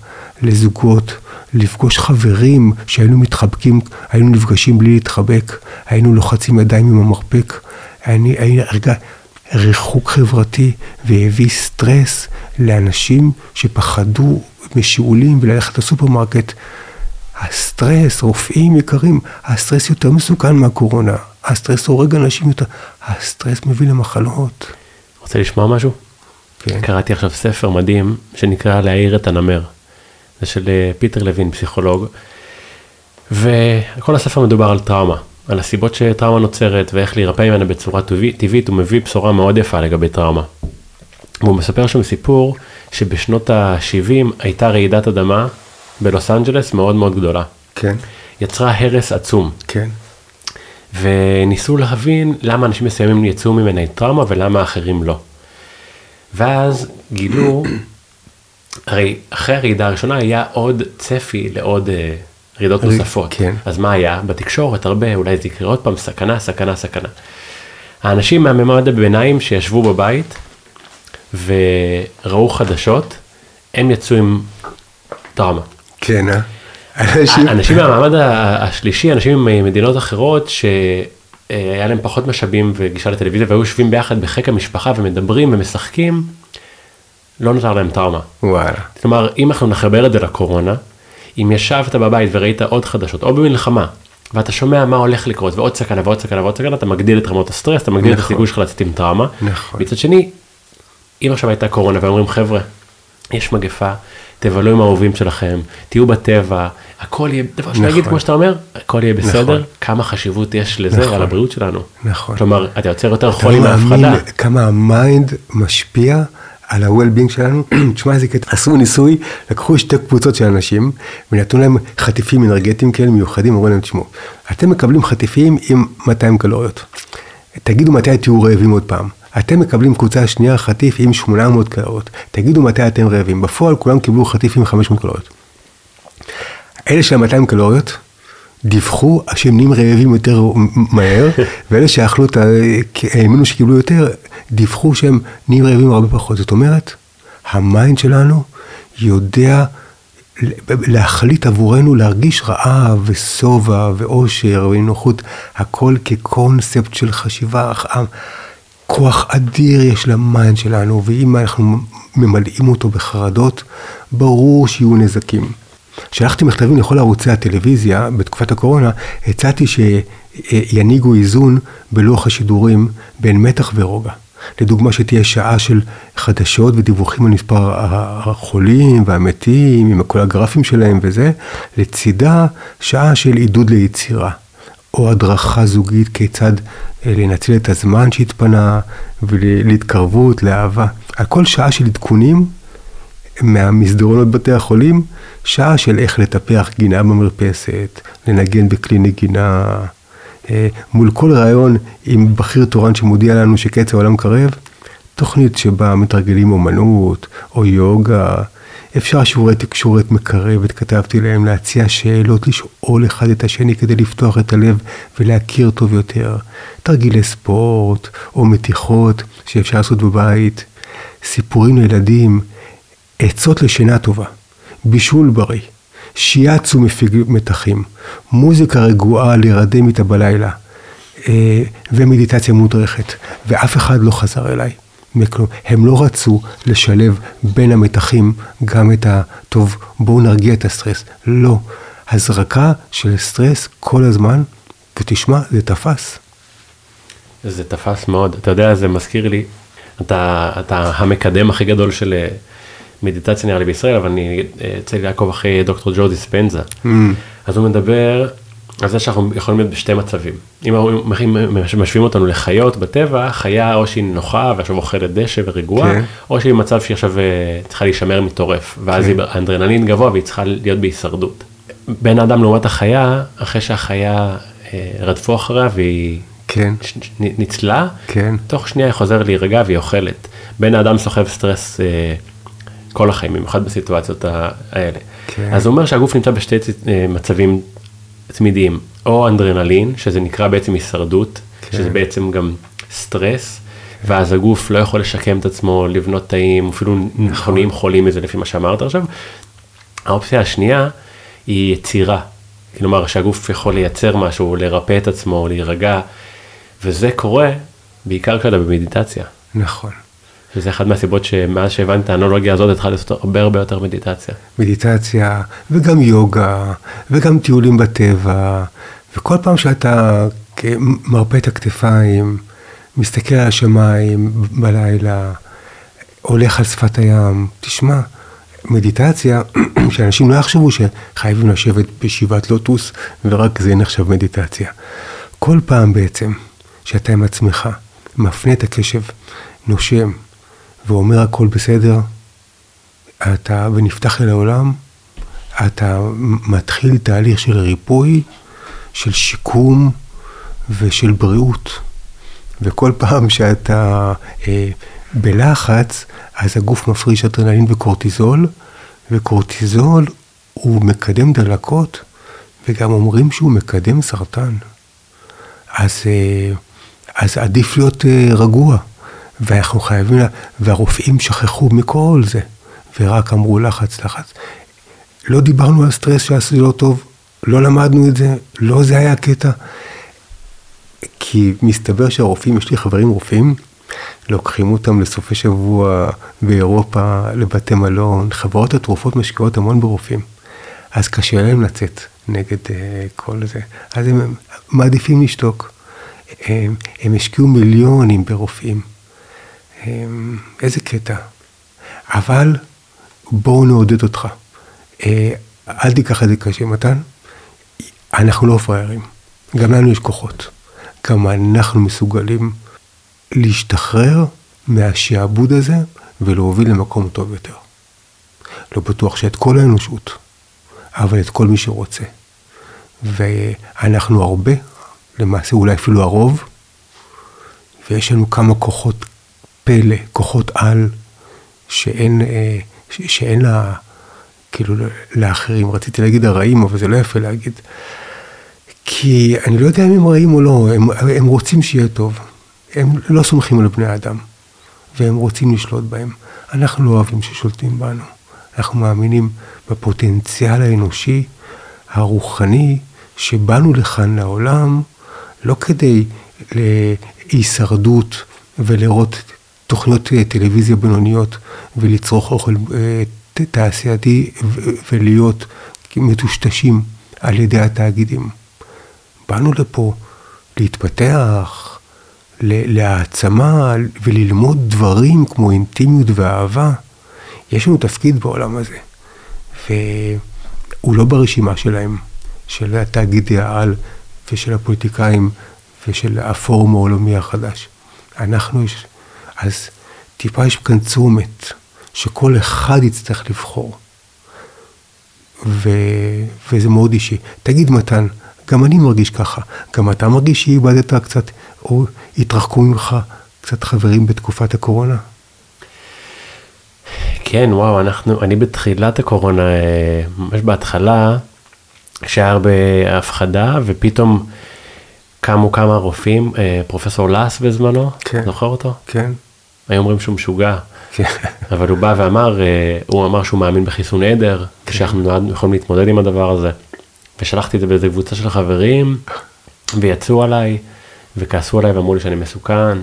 לזוגות, לפגוש חברים שהיינו מתחבקים, היינו נפגשים בלי להתחבק, היינו לוחצים ידיים עם המרפק, אני, אני הרגע ריחוק חברתי והביא סטרס לאנשים שפחדו משיעולים וללכת לסופרמרקט. הסטרס, רופאים יקרים, הסטרס יותר מסוכן מהקורונה, הסטרס הורג אנשים יותר, הסטרס מביא למחלות. רוצה לשמוע משהו? כן. קראתי עכשיו ספר מדהים שנקרא להעיר את הנמר. זה של אה, פיטר לוין, פסיכולוג. וכל הספר מדובר על טראומה, על הסיבות שטראומה נוצרת ואיך להירפא ממנה בצורה טבעית, טבעית, הוא מביא בשורה מאוד יפה לגבי טראומה. והוא מספר שם סיפור שבשנות ה-70 הייתה רעידת אדמה בלוס אנג'לס מאוד מאוד גדולה. כן, יצרה הרס עצום, כן, וניסו להבין למה אנשים מסוימים יצאו ממנה את טראומה ולמה אחרים לא. ואז גילו, הרי אחרי הרעידה הראשונה היה עוד צפי לעוד אה, רעידות נוספות. כן. אז מה היה? בתקשורת הרבה, אולי זה יקרה עוד פעם, סכנה, סכנה, סכנה. האנשים מהממד הביניים שישבו בבית וראו חדשות, הם יצאו עם טראומה. כן, אה? אנשים, אנשים מהמעמד השלישי, אנשים ממדינות אחרות שהיה להם פחות משאבים וגישה לטלוויזיה והיו יושבים ביחד בחיק המשפחה ומדברים ומשחקים, לא נותר להם טראומה. וואלה, כלומר, אם אנחנו נחבר את זה לקורונה, אם ישבת בבית וראית עוד חדשות, או במלחמה, ואתה שומע מה הולך לקרות, ועוד סכנה ועוד סכנה ועוד סכנה, אתה מגדיל את רמות הסטרס, אתה מגדיל את נכון. הסיכוי שלך לצאת עם טראומה. נכון. מצד שני, אם עכשיו הייתה קורונה ואומרים, חבר'ה, יש מגפה, תבלו עם האהובים שלכם, תהיו בטבע, הכל יהיה, דבר שנגיד, נכון. כמו שאתה אומר, הכל יהיה בסדר, נכון. כמה חשיבות יש לזה נכון. על הבריאות שלנו. נכון. כלומר, אתה יוצר יותר אתה חולי מאמין מההפחדה. כמה ה mind משפיע על ה-well-being שלנו. תשמע איזה קטע, עשו ניסוי, לקחו שתי קבוצות של אנשים ונתנו להם חטיפים אנרגטיים כאלה מיוחדים, אמרו להם, תשמעו, אתם מקבלים חטיפים עם 200 קלוריות. תגידו מתי תהיו רעבים עוד פעם. אתם מקבלים קבוצה שנייה חטיף עם 800 קלוריות. תגידו מתי אתם רעבים. בפועל כולם קיבלו חטיף עם 500 קלוריות. אלה של ה-200 קלוריות, דיווחו שהם נהיים רעבים יותר מהר, ואלה שאכלו את ה... האמינו שקיבלו יותר, דיווחו שהם נהיים רעבים הרבה פחות. זאת אומרת, ה mind שלנו יודע להחליט עבורנו להרגיש רעב ושובע ואושר ונוחות, הכל כקונספט של חשיבה. כוח אדיר יש ל mind שלנו, ואם אנחנו ממלאים אותו בחרדות, ברור שיהיו נזקים. שלחתי מכתבים לכל ערוצי הטלוויזיה בתקופת הקורונה, הצעתי שינהיגו איזון בלוח השידורים בין מתח ורוגע. לדוגמה שתהיה שעה של חדשות ודיווחים על מספר החולים והמתים, עם כל הגרפים שלהם וזה, לצידה שעה של עידוד ליצירה. או הדרכה זוגית כיצד לנצל את הזמן שהתפנה ולהתקרבות, לאהבה. על כל שעה של עדכונים מהמסדרונות בתי החולים, שעה של איך לטפח גינה במרפסת, לנגן בכלי נגינה. מול כל רעיון עם בכיר תורן שמודיע לנו שקץ העולם קרב, תוכנית שבה מתרגלים אומנות או יוגה, אפשר שיעורי תקשורת מקרבת, כתבתי להם, להציע שאלות, לשאול אחד את השני כדי לפתוח את הלב ולהכיר טוב יותר. תרגילי ספורט או מתיחות שאפשר לעשות בבית, סיפורים לילדים, עצות לשינה טובה, בישול בריא, שיאצו מפיג מתחים, מוזיקה רגועה להירדם איתה בלילה, ומדיטציה מודרכת, ואף אחד לא חזר אליי. הם לא רצו לשלב בין המתחים גם את הטוב, בואו נרגיע את הסטרס. לא. הזרקה של סטרס כל הזמן, ותשמע, זה תפס. זה תפס מאוד. אתה יודע, זה מזכיר לי, אתה, אתה המקדם הכי גדול של מדיטציה נראה לי בישראל, אבל אני יוצא לי לעקוב אחרי דוקטור ג'ו דיספנזה. Mm. אז הוא מדבר על זה שאנחנו יכולים להיות בשתי מצבים. אם משווים אותנו לחיות בטבע, חיה או שהיא נוחה ועכשיו אוכלת דשא ורגועה, כן. או שהיא במצב שהיא עכשיו צריכה להישמר מטורף, ואז כן. האנדרנלין גבוה והיא צריכה להיות בהישרדות. בן אדם לעומת החיה, אחרי שהחיה אה, רדפו אחריה והיא כן. ניצלה, כן. תוך שנייה היא חוזרת להירגע והיא אוכלת. בן האדם סוחב סטרס אה, כל החיים, במיוחד בסיטואציות האלה. כן. אז זה אומר שהגוף נמצא בשתי מצבים תמידיים, או אנדרנלין, שזה נקרא בעצם הישרדות, כן. שזה בעצם גם סטרס, ואז הגוף לא יכול לשקם את עצמו, לבנות תאים, אפילו נכון. נהיים חולים מזה לפי מה שאמרת עכשיו. האופציה השנייה היא יצירה, כלומר שהגוף יכול לייצר משהו, לרפא את עצמו, להירגע, וזה קורה בעיקר כשאתה במדיטציה. נכון. שזה אחד מהסיבות שמאז שהבנת את האנלוגיה הזאת התחלתי לעשות הרבה הרבה יותר מדיטציה. מדיטציה, וגם יוגה, וגם טיולים בטבע, וכל פעם שאתה מרפא את הכתפיים, מסתכל על השמיים בלילה, הולך על שפת הים, תשמע, מדיטציה, שאנשים לא יחשבו שחייבים לשבת בישיבת לוטוס ורק זה נחשב מדיטציה. כל פעם בעצם שאתה עם עצמך מפנה את הקשב, נושם ואומר הכל בסדר, אתה, ונפתח אל העולם, אתה מתחיל תהליך של ריפוי, של שיקום ושל בריאות. וכל פעם שאתה אה, בלחץ, אז הגוף מפריש אדרנלין וקורטיזול, וקורטיזול הוא מקדם דלקות, וגם אומרים שהוא מקדם סרטן. אז, אה, אז עדיף להיות אה, רגוע, ואנחנו חייבים, והרופאים שכחו מכל זה, ורק אמרו לחץ, לחץ. לא דיברנו על סטרס שעשו לא טוב, לא למדנו את זה, לא זה היה הקטע. כי מסתבר שהרופאים, יש לי חברים רופאים, לוקחים אותם לסופי שבוע באירופה, לבתי מלון, חברות התרופות משקיעות המון ברופאים. אז קשה להם לצאת נגד uh, כל זה. אז הם מעדיפים לשתוק. הם, הם השקיעו מיליונים ברופאים. הם, איזה קטע. אבל בואו נעודד אותך. Uh, אל תיקח את זה קשה, מתן. אנחנו לא פראיירים. גם לנו יש כוחות. גם אנחנו מסוגלים להשתחרר מהשעבוד הזה ולהוביל למקום טוב יותר. לא בטוח שאת כל האנושות, אבל את כל מי שרוצה. ואנחנו הרבה, למעשה אולי אפילו הרוב, ויש לנו כמה כוחות פלא, כוחות על, שאין, אה, שאין לה, כאילו, לאחרים. רציתי להגיד הרעים, אבל זה לא יפה להגיד. כי אני לא יודע אם הם רעים או לא, הם, הם רוצים שיהיה טוב. הם לא סומכים על בני אדם, והם רוצים לשלוט בהם. אנחנו לא אוהבים ששולטים בנו. אנחנו מאמינים בפוטנציאל האנושי, הרוחני, שבאנו לכאן לעולם, לא כדי להישרדות ולראות תוכניות טלוויזיה בינוניות ולצרוך אוכל אה, תעשייתי ולהיות מטושטשים על ידי התאגידים. באנו לפה להתפתח, להעצמה וללמוד דברים כמו אינטימיות ואהבה. יש לנו תפקיד בעולם הזה, והוא לא ברשימה שלהם, של התאגידי העל ושל הפוליטיקאים ושל הפורום העולמי החדש. אנחנו, יש, אז טיפה יש כאן תשומת, שכל אחד יצטרך לבחור. ו, וזה מאוד אישי. תגיד מתן, גם אני מרגיש ככה. גם אתה מרגיש שאיבדת קצת, או התרחקו ממך קצת חברים בתקופת הקורונה? כן, וואו, אנחנו, אני בתחילת הקורונה, אה, ממש בהתחלה, כשהיה הרבה הפחדה, ופתאום קמו כמה רופאים, אה, פרופסור לאס בזמנו, כן. זוכר אותו? כן. היו אומרים שהוא משוגע, כן. אבל הוא בא ואמר, אה, הוא אמר שהוא מאמין בחיסון עדר, כן. כשאנחנו יכולים להתמודד עם הדבר הזה. ושלחתי את זה באיזה קבוצה של חברים, ויצאו עליי, וכעסו עליי ואמרו לי שאני מסוכן,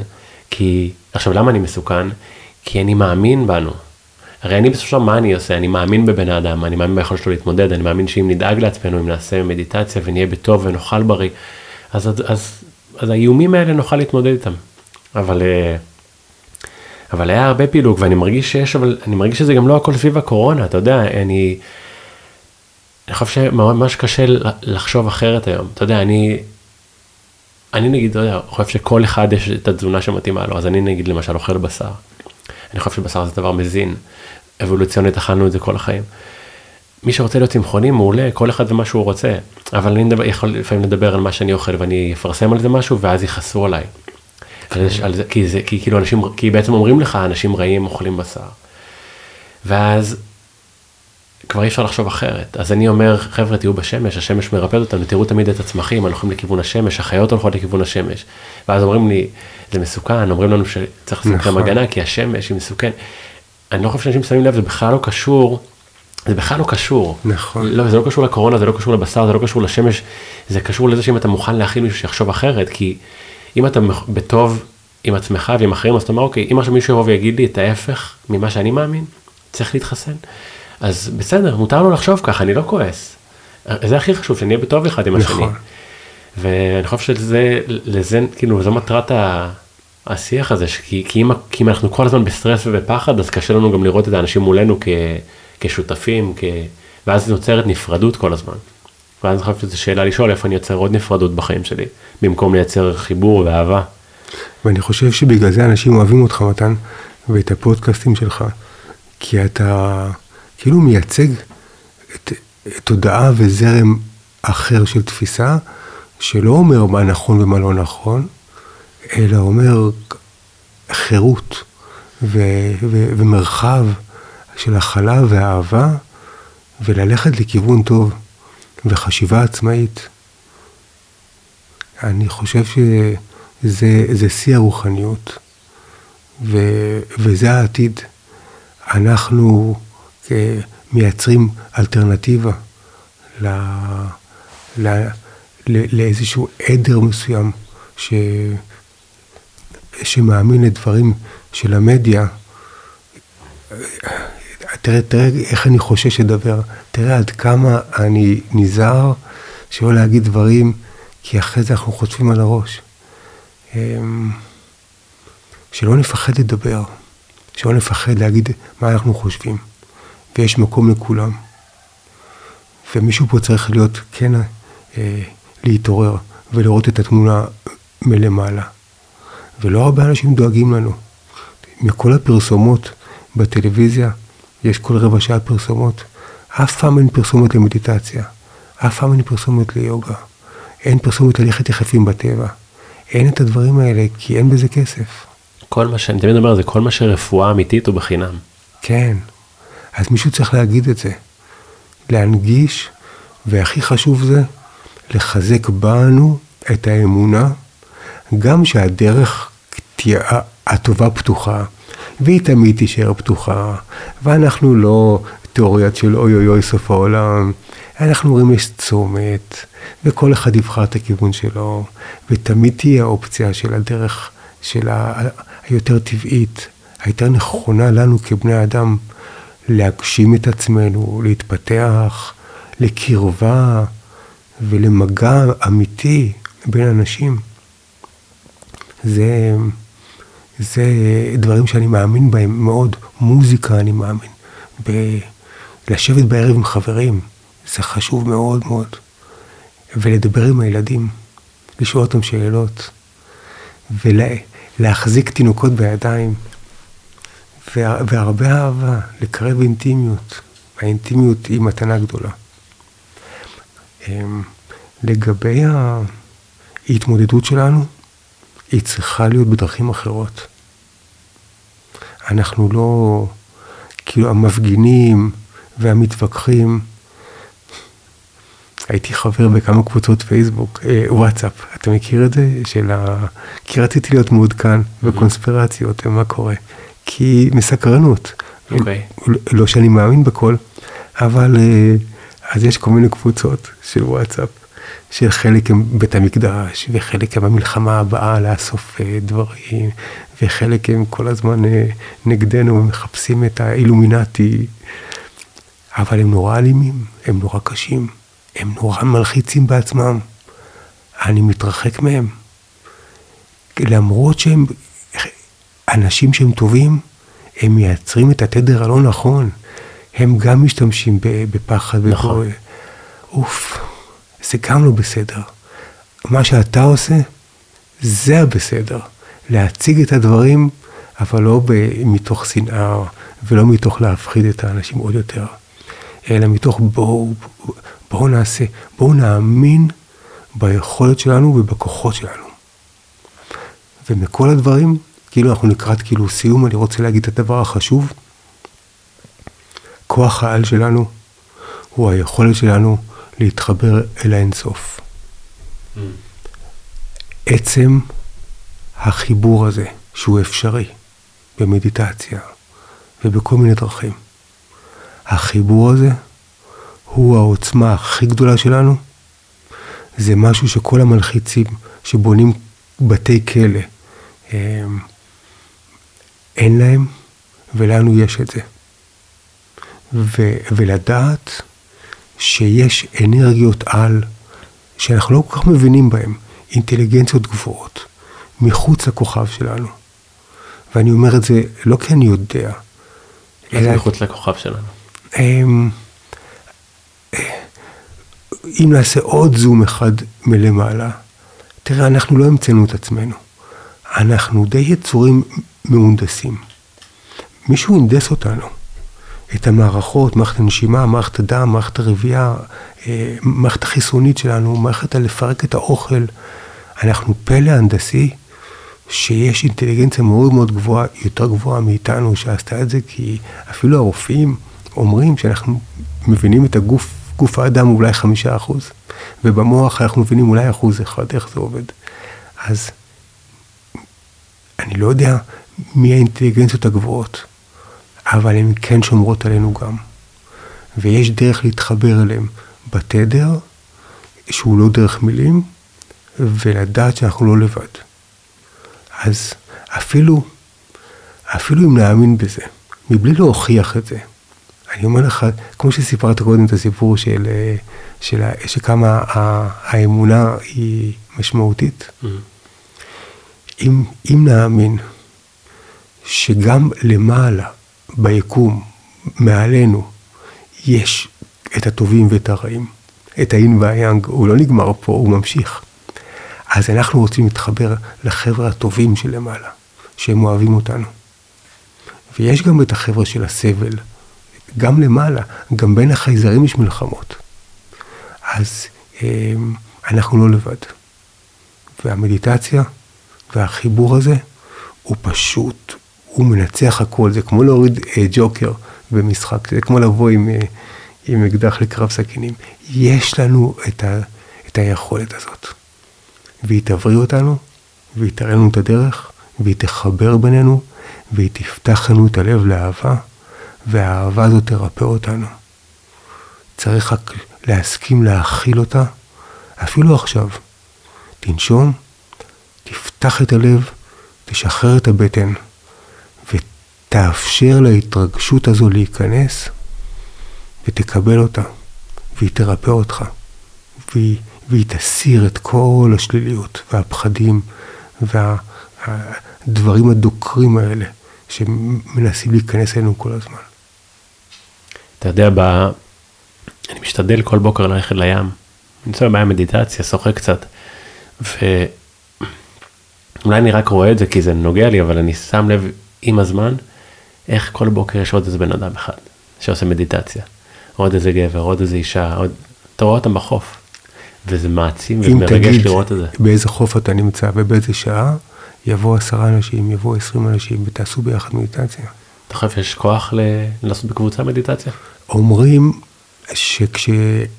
כי, עכשיו למה אני מסוכן? כי אני מאמין בנו. הרי אני בסופו של דבר, מה אני עושה? אני מאמין בבן אדם, אני מאמין ביכולת שלו להתמודד, אני מאמין שאם נדאג לעצמנו, אם נעשה מדיטציה ונהיה בטוב ונאכל בריא, אז, אז, אז, אז האיומים האלה נוכל להתמודד איתם. אבל, אה, אבל היה הרבה פילוג, ואני מרגיש שיש, אבל אני מרגיש שזה גם לא הכל סביב הקורונה, אתה יודע, אני... אני חושב שממש קשה לחשוב אחרת היום. אתה יודע, אני, אני נגיד, אתה יודע, חושב שכל אחד יש את התזונה שמתאימה לו, אז אני נגיד למשל אוכל בשר. אני חושב שבשר זה דבר מזין, אבולוציונית אכלנו את זה כל החיים. מי שרוצה להיות צמחוני מעולה, כל אחד ומה שהוא רוצה, אבל אני מדבר, יכול לפעמים לדבר על מה שאני אוכל ואני אפרסם על זה משהו ואז יכעסו עליי. על זה, כי, זה, כי כאילו אנשים, כי בעצם אומרים לך אנשים רעים אוכלים בשר. ואז כבר אי אפשר לחשוב אחרת. אז אני אומר, חבר'ה, תהיו בשמש, השמש מרפד אותנו, תראו תמיד את הצמחים, הולכים לכיוון השמש, החיות הולכות לכיוון השמש. ואז אומרים לי, זה מסוכן, אומרים לנו שצריך לשים נכון. הגנה, כי השמש היא מסוכן. אני לא חושב שאנשים שמים לב, זה בכלל לא קשור, זה בכלל לא קשור. נכון. לא, זה לא קשור לקורונה, זה לא קשור לבשר, זה לא קשור לשמש, זה קשור לזה שאם אתה מוכן להכיל מישהו שיחשוב אחרת, כי אם אתה בטוב עם עצמך ועם אחרים, אז אתה אומר, אוקיי, אם עכשיו מישהו יבוא ויגיד לי את ההפך ממה שאני מאמין, צריך להתחסן. אז בסדר, מותר לו לחשוב ככה, אני לא כועס. זה הכי חשוב, שנהיה בטוב אחד עם השני. נכון. ואני חושב שזה, לזה, כאילו, זו מטרת ה... השיח הזה, כי, כי, אם, כי אם אנחנו כל הזמן בסטרס ובפחד, אז קשה לנו גם לראות את האנשים מולנו כ, כשותפים, כ, ואז נוצרת נפרדות כל הזמן. ואז חושב שזו שאלה לשאול איפה אני יוצר עוד נפרדות בחיים שלי, במקום לייצר חיבור ואהבה. ואני חושב שבגלל זה אנשים אוהבים אותך, מתן, ואת הפודקאסטים שלך, כי אתה כאילו מייצג את, את תודעה וזרם אחר של תפיסה, שלא אומר מה נכון ומה לא נכון, אלא אומר חירות ו, ו, ומרחב של הכלה ואהבה, וללכת לכיוון טוב וחשיבה עצמאית. אני חושב שזה זה שיא הרוחניות, ו, וזה העתיד. אנחנו מייצרים אלטרנטיבה ל, ל, ל, לאיזשהו עדר מסוים ש, שמאמין לדברים של המדיה. תראה, תראה איך אני חושש לדבר, תראה עד כמה אני נזהר שלא להגיד דברים, כי אחרי זה אנחנו חוטפים על הראש. אמ, שלא נפחד לדבר, שלא נפחד להגיד מה אנחנו חושבים, ויש מקום לכולם. ומישהו פה צריך להיות, כן, אה, להתעורר ולראות את התמונה מלמעלה. ולא הרבה אנשים דואגים לנו. מכל הפרסומות בטלוויזיה, יש כל רבע שעה פרסומות. אף פעם אין פרסומת למדיטציה, אף פעם אין פרסומת ליוגה, אין פרסומת ללכת יחפים בטבע. אין את הדברים האלה, כי אין בזה כסף. כל מה שאני תמיד אומר זה כל מה שרפואה אמיתית הוא בחינם. כן. אז מישהו צריך להגיד את זה. להנגיש, והכי חשוב זה, לחזק בנו את האמונה, גם שהדרך תהיה הטובה פתוחה, והיא תמיד תישאר פתוחה, ואנחנו לא תיאוריות של אוי אוי אוי סוף העולם, אנחנו רואים יש צומת, וכל אחד יבחר את הכיוון שלו, ותמיד תהיה האופציה של הדרך של. היותר טבעית, היותר נכונה לנו כבני אדם, להגשים את עצמנו, להתפתח, לקרבה ולמגע אמיתי בין אנשים. זה, זה דברים שאני מאמין בהם מאוד. מוזיקה אני מאמין. ב- לשבת בערב עם חברים, זה חשוב מאוד מאוד. ולדבר עם הילדים, לשאול אותם שאלות, ולהחזיק תינוקות בידיים, וה- והרבה אהבה, לקרב אינטימיות. האינטימיות היא מתנה גדולה. אמ, לגבי ההתמודדות שלנו, היא צריכה להיות בדרכים אחרות. אנחנו לא, כאילו המפגינים והמתווכחים, הייתי חבר בכמה קבוצות פייסבוק, אה, וואטסאפ, אתה מכיר את זה? של ה... כי רציתי להיות מעודכן בקונספירציות ומה קורה. כי מסקרנות. אוקיי. לא שאני מאמין בכל, אבל אה, אז יש כל מיני קבוצות של וואטסאפ, שחלק הם בית המקדש, וחלק הם המלחמה הבאה לאסוף אה, דברים, וחלק הם כל הזמן אה, נגדנו ומחפשים את האילומינטי, אבל הם נורא אלימים, הם נורא קשים, הם נורא מלחיצים בעצמם. אני מתרחק מהם. למרות שהם אנשים שהם טובים, הם מייצרים את התדר הלא נכון. הם גם משתמשים בפחד. נכון. ובו... אוף, זה גם לא בסדר. מה שאתה עושה, זה הבסדר. להציג את הדברים, אבל לא מתוך שנאה, ולא מתוך להפחיד את האנשים עוד יותר, אלא מתוך בואו, בואו נעשה, בואו נאמין ביכולת שלנו ובכוחות שלנו. ומכל הדברים, כאילו אנחנו לקראת כאילו סיום, אני רוצה להגיד את הדבר החשוב. כוח העל שלנו הוא היכולת שלנו להתחבר אל האינסוף. עצם החיבור הזה, שהוא אפשרי במדיטציה ובכל מיני דרכים, החיבור הזה הוא העוצמה הכי גדולה שלנו. זה משהו שכל המלחיצים שבונים בתי כלא, הם, אין להם, ולנו יש את זה. ו, ולדעת שיש אנרגיות על, שאנחנו לא כל כך מבינים בהן, אינטליגנציות גבוהות, מחוץ לכוכב שלנו. ואני אומר את זה לא כי אני יודע. אלא מחוץ לכוכב שלנו. הם, אם נעשה עוד זום אחד מלמעלה, תראה, אנחנו לא המצאנו את עצמנו. אנחנו די יצורים מהונדסים. מישהו הנדס אותנו. את המערכות, מערכת הנשימה, מערכת הדם, מערכת הרבייה, אה, מערכת החיסונית שלנו, מערכת הלפרק את האוכל. אנחנו פלא הנדסי שיש אינטליגנציה מאוד מאוד גבוהה, יותר גבוהה מאיתנו שעשתה את זה, כי אפילו הרופאים אומרים שאנחנו מבינים את הגוף, גוף האדם אולי חמישה אחוז, ובמוח אנחנו מבינים אולי אחוז אחד, איך זה עובד. אז אני לא יודע מי האינטליגנציות הגבוהות, אבל הן כן שומרות עלינו גם. ויש דרך להתחבר אליהן בתדר, שהוא לא דרך מילים, ולדעת שאנחנו לא לבד. אז אפילו, אפילו אם נאמין בזה, מבלי להוכיח את זה, אני אומר לך, כמו שסיפרת קודם את הסיפור של, של, של שכמה האמונה היא משמעותית, mm-hmm. אם, אם נאמין שגם למעלה, ביקום, מעלינו, יש את הטובים ואת הרעים, את האין והיאנג, הוא לא נגמר פה, הוא ממשיך. אז אנחנו רוצים להתחבר לחבר'ה הטובים שלמעלה, שהם אוהבים אותנו. ויש גם את החבר'ה של הסבל, גם למעלה, גם בין החייזרים יש מלחמות. אז אמ, אנחנו לא לבד. והמדיטציה והחיבור הזה הוא פשוט, הוא מנצח הכל, זה כמו להוריד אה, ג'וקר במשחק, זה כמו לבוא עם, אה, עם אקדח לקרב סכינים. יש לנו את, ה, את היכולת הזאת. והיא תבריא אותנו, והיא תראה לנו את הדרך, והיא תחבר בינינו, והיא תפתח לנו את הלב לאהבה, והאהבה הזאת תרפא אותנו. צריך רק להסכים להכיל אותה, אפילו עכשיו. תנשום, תפתח את הלב, תשחרר את הבטן, ותאפשר להתרגשות הזו להיכנס, ותקבל אותה, והיא תרפא אותך, והיא, והיא תסיר את כל השליליות והפחדים והדברים הדוקרים האלה שמנסים להיכנס אלינו כל הזמן. אתה יודע, ב... אני משתדל כל בוקר ללכת לים, אני נמצא במים מדיטציה, שוחה קצת, ואולי אני רק רואה את זה כי זה נוגע לי, אבל אני שם לב עם הזמן, איך כל בוקר יש עוד איזה בן אדם אחד שעושה מדיטציה. עוד איזה גבר, עוד איזה אישה, עוד... אתה רואה אותם בחוף. וזה מעצים ומרגש לראות את זה. באיזה חוף אתה נמצא ובאיזה שעה, יבואו עשרה אנשים, יבואו עשרים אנשים ותעשו ביחד מדיטציה. אתה חושב שיש כוח ל... לעשות בקבוצה מדיטציה? אומרים שכשביחד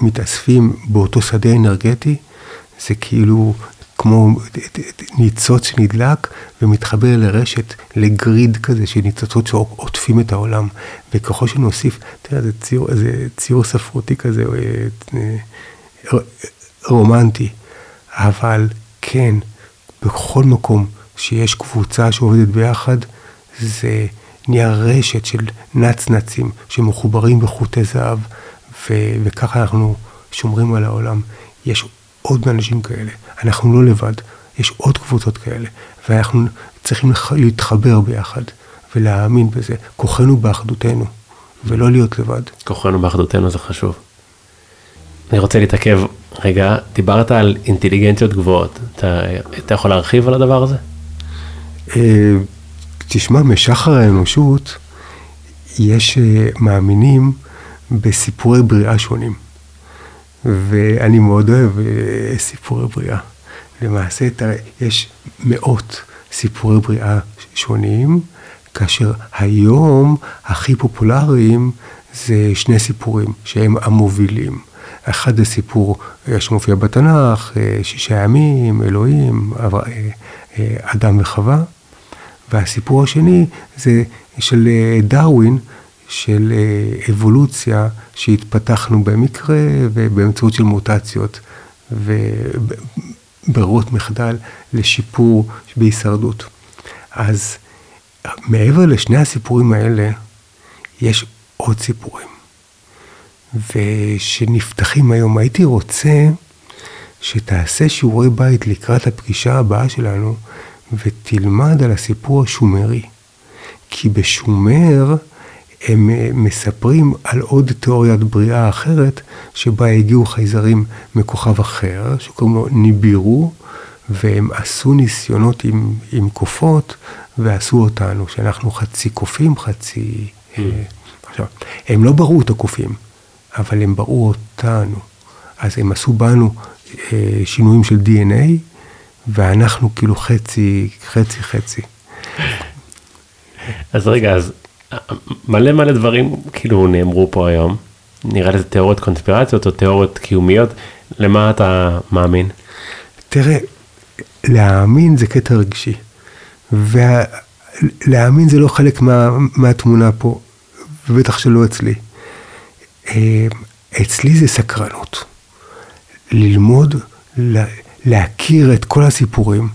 מתאספים באותו שדה אנרגטי, זה כאילו כמו ניצוץ שנדלק ומתחבר לרשת, לגריד כזה של ניצוצות שעוטפים את העולם. וככל שנוסיף, תראה, זה ציור, זה ציור ספרותי כזה, אה, אה, רומנטי, אבל כן, בכל מקום שיש קבוצה שעובדת ביחד, זה נהיה רשת של נצנצים שמחוברים בחוטי זהב, ו- וככה אנחנו שומרים על העולם. יש עוד אנשים כאלה, אנחנו לא לבד, יש עוד קבוצות כאלה, ואנחנו צריכים להתחבר ביחד ולהאמין בזה. כוחנו באחדותנו, ולא להיות לבד. כוחנו באחדותנו זה חשוב. אני רוצה להתעכב רגע, דיברת על אינטליגנציות גבוהות, אתה, אתה יכול להרחיב על הדבר הזה? אה, תשמע, משחר האנושות יש אה, מאמינים בסיפורי בריאה שונים. ואני מאוד אוהב אה, סיפורי בריאה. למעשה יש מאות סיפורי בריאה שונים, כאשר היום הכי פופולריים זה שני סיפורים שהם המובילים. אחד זה סיפור שמופיע בתנ"ך, שישה ימים, אלוהים, אדם וחווה, והסיפור השני זה של דרווין, של אבולוציה שהתפתחנו במקרה ובאמצעות של מוטציות וברירות מחדל לשיפור בהישרדות. אז מעבר לשני הסיפורים האלה, יש עוד סיפורים. ושנפתחים היום, הייתי רוצה שתעשה שיעורי בית לקראת הפגישה הבאה שלנו ותלמד על הסיפור השומרי. כי בשומר הם מספרים על עוד תיאוריית בריאה אחרת, שבה הגיעו חייזרים מכוכב אחר, שקוראים לו ניבירו, והם עשו ניסיונות עם, עם קופות, ועשו אותנו, שאנחנו חצי קופים, חצי... Mm. עכשיו, הם לא בראו את הקופים, אבל הם בראו אותנו. אז הם עשו בנו אה, שינויים של DNA, ואנחנו כאילו חצי, חצי, חצי. אז רגע, אז מלא מלא דברים כאילו נאמרו פה היום. נראה לי זה תיאוריות קונספירציות או תיאוריות קיומיות. למה אתה מאמין? תראה, להאמין זה קטע רגשי. ולהאמין זה לא חלק מה, מהתמונה פה, ובטח שלא אצלי. אה, אצלי זה סקרנות. ללמוד, להכיר את כל הסיפורים,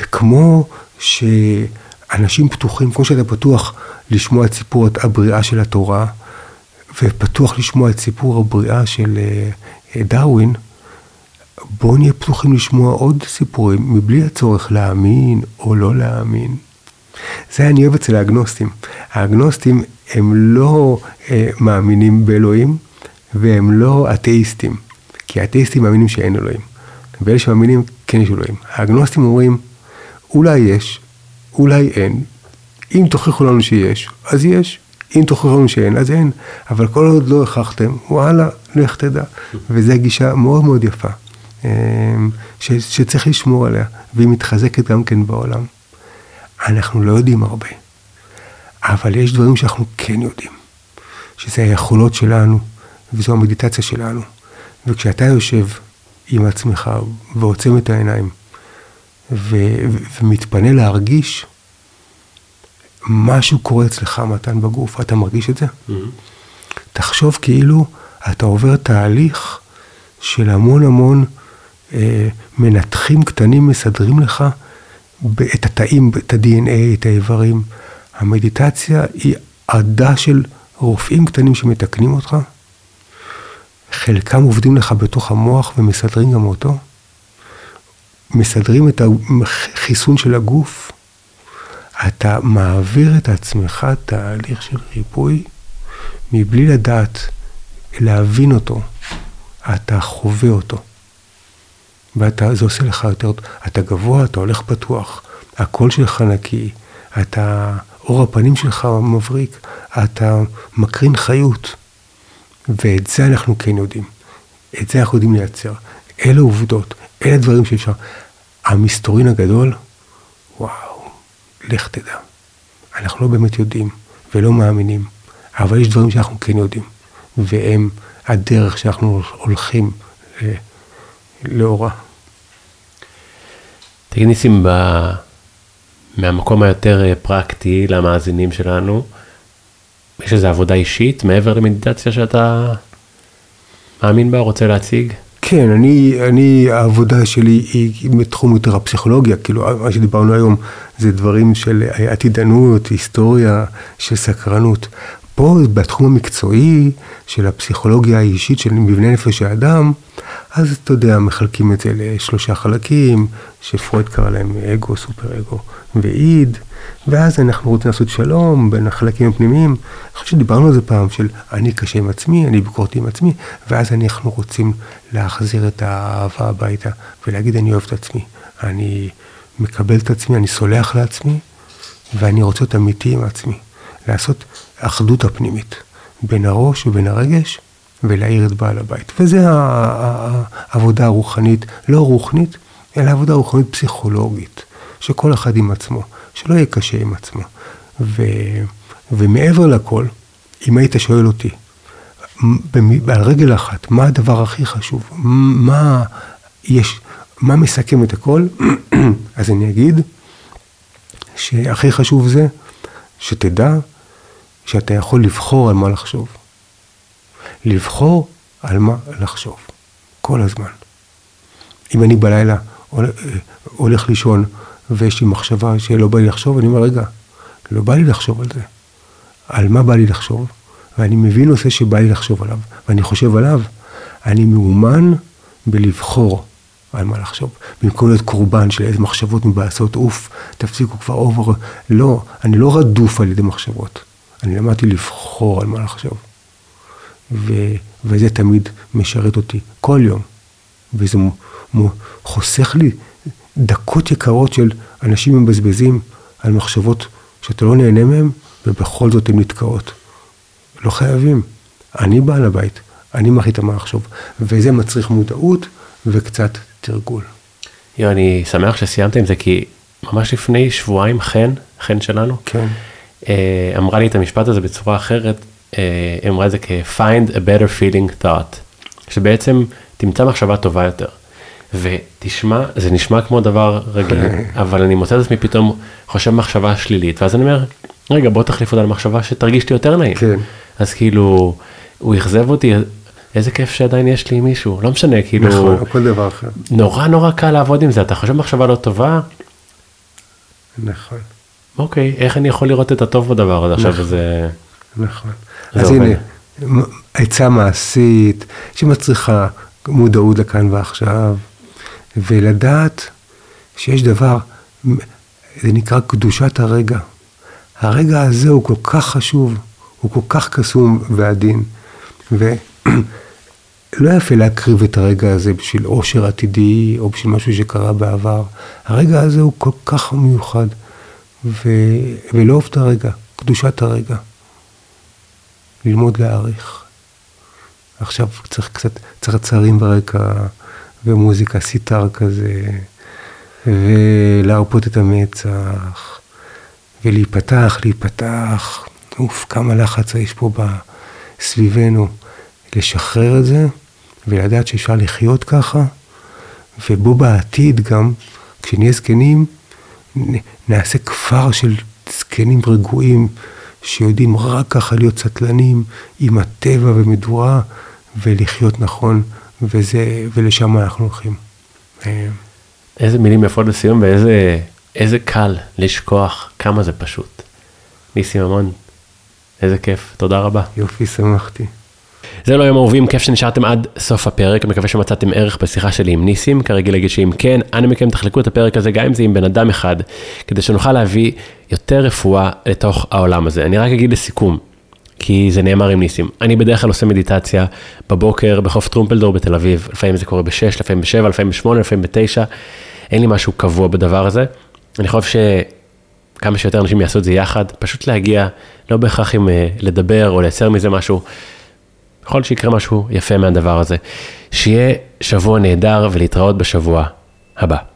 וכמו שאנשים פתוחים, כמו שאתה פתוח לשמוע את סיפור הבריאה של התורה, ופתוח לשמוע את סיפור הבריאה של אה, דרווין, בואו נהיה פתוחים לשמוע עוד סיפורים, מבלי הצורך להאמין או לא להאמין. זה אני אוהב אצל האגנוסטים. האגנוסטים הם לא אה, מאמינים באלוהים, והם לא אתאיסטים. כי האתאיסטים מאמינים שאין אלוהים. ואלה שמאמינים, כן יש אלוהים. האגנוסטים אומרים, אולי יש, אולי אין. אם תוכיחו לנו שיש, אז יש. אם תוכיחו לנו שאין, אז אין. אבל כל עוד לא הוכחתם, וואלה, לך תדע. וזו גישה מאוד מאוד יפה. אמ, ש, שצריך לשמור עליה, והיא מתחזקת גם כן בעולם. אנחנו לא יודעים הרבה, אבל יש דברים שאנחנו כן יודעים, שזה היכולות שלנו, וזו המדיטציה שלנו. וכשאתה יושב עם עצמך ועוצם את העיניים, ו, ומתפנה להרגיש, משהו קורה אצלך, מתן, בגוף, אתה מרגיש את זה? Mm-hmm. תחשוב כאילו אתה עובר תהליך של המון המון אה, מנתחים קטנים מסדרים לך את התאים, את ה-DNA, את האיברים. המדיטציה היא עדה של רופאים קטנים שמתקנים אותך. חלקם עובדים לך בתוך המוח ומסדרים גם אותו. מסדרים את החיסון של הגוף. אתה מעביר את עצמך תהליך של ריפוי מבלי לדעת, להבין אותו. אתה חווה אותו. וזה עושה לך יותר, אתה גבוה, אתה הולך פתוח, הקול שלך נקי, אתה, אור הפנים שלך מבריק, אתה מקרין חיות. ואת זה אנחנו כן יודעים. את זה אנחנו יודעים לייצר. אלה עובדות, אלה דברים שאפשר. המסתורין הגדול, וואו, לך תדע. אנחנו לא באמת יודעים ולא מאמינים, אבל יש דברים שאנחנו כן יודעים, והם הדרך שאנחנו הולכים אה, לאורה. תגיד ניסים, ב... מהמקום היותר אה, פרקטי למאזינים שלנו, יש איזו עבודה אישית מעבר למדיטציה שאתה מאמין בה, רוצה להציג? כן, אני, אני, העבודה שלי היא בתחום יותר הפסיכולוגיה, כאילו מה שדיברנו היום זה דברים של עתידנות, היסטוריה, של סקרנות. פה בתחום המקצועי של הפסיכולוגיה האישית של מבנה נפש האדם, אז אתה יודע, מחלקים את זה לשלושה חלקים, שפרויד קרא להם אגו, סופר אגו ואיד, ואז אנחנו רוצים לעשות שלום בין החלקים הפנימיים. אני חושב שדיברנו על זה פעם, של אני קשה עם עצמי, אני ביקורתי עם עצמי, ואז אנחנו רוצים להחזיר את האהבה הביתה ולהגיד אני אוהב את עצמי, אני מקבל את עצמי, אני סולח לעצמי, ואני רוצה להיות אמיתי עם עצמי. לעשות אחדות הפנימית בין הראש ובין הרגש ולהאיר את בעל הבית. וזה העבודה הרוחנית, לא רוחנית, אלא עבודה רוחנית פסיכולוגית, שכל אחד עם עצמו, שלא יהיה קשה עם עצמו. ו, ומעבר לכל, אם היית שואל אותי, על רגל אחת, מה הדבר הכי חשוב? מה יש, מה מסכם את הכל? אז אני אגיד שהכי חשוב זה שתדע שאתה יכול לבחור על מה לחשוב. לבחור על מה לחשוב, כל הזמן. אם אני בלילה הולך לישון ויש לי מחשבה שלא בא לי לחשוב, אני אומר, רגע, לא בא לי לחשוב על זה. על מה בא לי לחשוב? ואני מבין נושא שבא לי לחשוב עליו, ואני חושב עליו, אני מאומן בלבחור על מה לחשוב. במקום להיות קורבן של איזה מחשבות מבאסות, אוף, תפסיקו כבר over. לא, אני לא רדוף על ידי מחשבות. אני למדתי לבחור על מה לחשוב. ו, וזה תמיד משרת אותי, כל יום. וזה מ, מ, חוסך לי דקות יקרות של אנשים מבזבזים על מחשבות שאתה לא נהנה מהן, ובכל זאת הן נתקעות. לא חייבים. אני בעל הבית, אני מחליט מה לחשוב, וזה מצריך מודעות וקצת תרגול. יו, אני שמח שסיימת עם זה, כי ממש לפני שבועיים חן, חן שלנו, כן. אה, אמרה לי את המשפט הזה בצורה אחרת, אה, אמרה את זה כ-find a better feeling thought, שבעצם תמצא מחשבה טובה יותר. ותשמע, זה נשמע כמו דבר רגיל, אבל אני מוצא את עצמי פתאום חושב מחשבה שלילית, ואז אני אומר, רגע, בוא תחליף אותה למחשבה שתרגיש לי יותר נעים. כן. אז כאילו, הוא אכזב אותי, איזה כיף שעדיין יש לי מישהו, לא משנה, כאילו, נכון, או כל דבר אחר. נורא נורא קל לעבוד עם זה, אתה חושב מחשבה לא טובה, נכון, אוקיי, איך אני יכול לראות את הטוב בדבר הזה עכשיו, נכון. זה... נכון. זה אז עובד. הנה, עצה מעשית, שמצריכה מודעות לכאן ועכשיו, ולדעת שיש דבר, זה נקרא קדושת הרגע. הרגע הזה הוא כל כך חשוב, הוא כל כך קסום ועדין, ולא יפה להקריב את הרגע הזה בשביל עושר עתידי או בשביל משהו שקרה בעבר. הרגע הזה הוא כל כך מיוחד, ו... ולאהוב את הרגע, קדושת הרגע. ללמוד להעריך. עכשיו צריך קצת צרצרים ברקע, ומוזיקה סיטר כזה, ולהרפות את המצח, ולהיפתח, להיפתח. אוף, כמה לחץ יש פה סביבנו. לשחרר את זה, ולדעת שאפשר לחיות ככה, ובו בעתיד גם, כשנהיה זקנים, נעשה כפר של זקנים רגועים, שיודעים רק ככה להיות סטלנים עם הטבע ומדורה, ולחיות נכון, וזה, ולשם אנחנו הולכים. אה, איזה מילים יפות לסיום ואיזה איזה קל לשכוח כמה זה פשוט. ניסים ממון, איזה כיף, תודה רבה. יופי, שמחתי. זה לא יום אהובים, כיף שנשארתם עד סוף הפרק, מקווה שמצאתם ערך בשיחה שלי עם ניסים, כרגיל להגיד שאם כן, אנא מכם תחלקו את הפרק הזה גם אם זה עם בן אדם אחד, כדי שנוכל להביא יותר רפואה לתוך העולם הזה. אני רק אגיד לסיכום, כי זה נאמר עם ניסים, אני בדרך כלל עושה מדיטציה בבוקר בחוף טרומפלדור בתל אביב, לפעמים זה קורה ב-6, לפעמים ב-7, לפעמים ב-8, לפעמים ב-9, אין לי משהו קבוע בדבר הזה. אני חושב שכמה שיותר אנשים יעשו את זה יחד, פשוט להגיע, לא בהכרח עם אה, לדבר או לייצר מזה משהו. יכול שיקרה משהו יפה מהדבר הזה. שיהיה שבוע נהדר ולהתראות בשבוע הבא.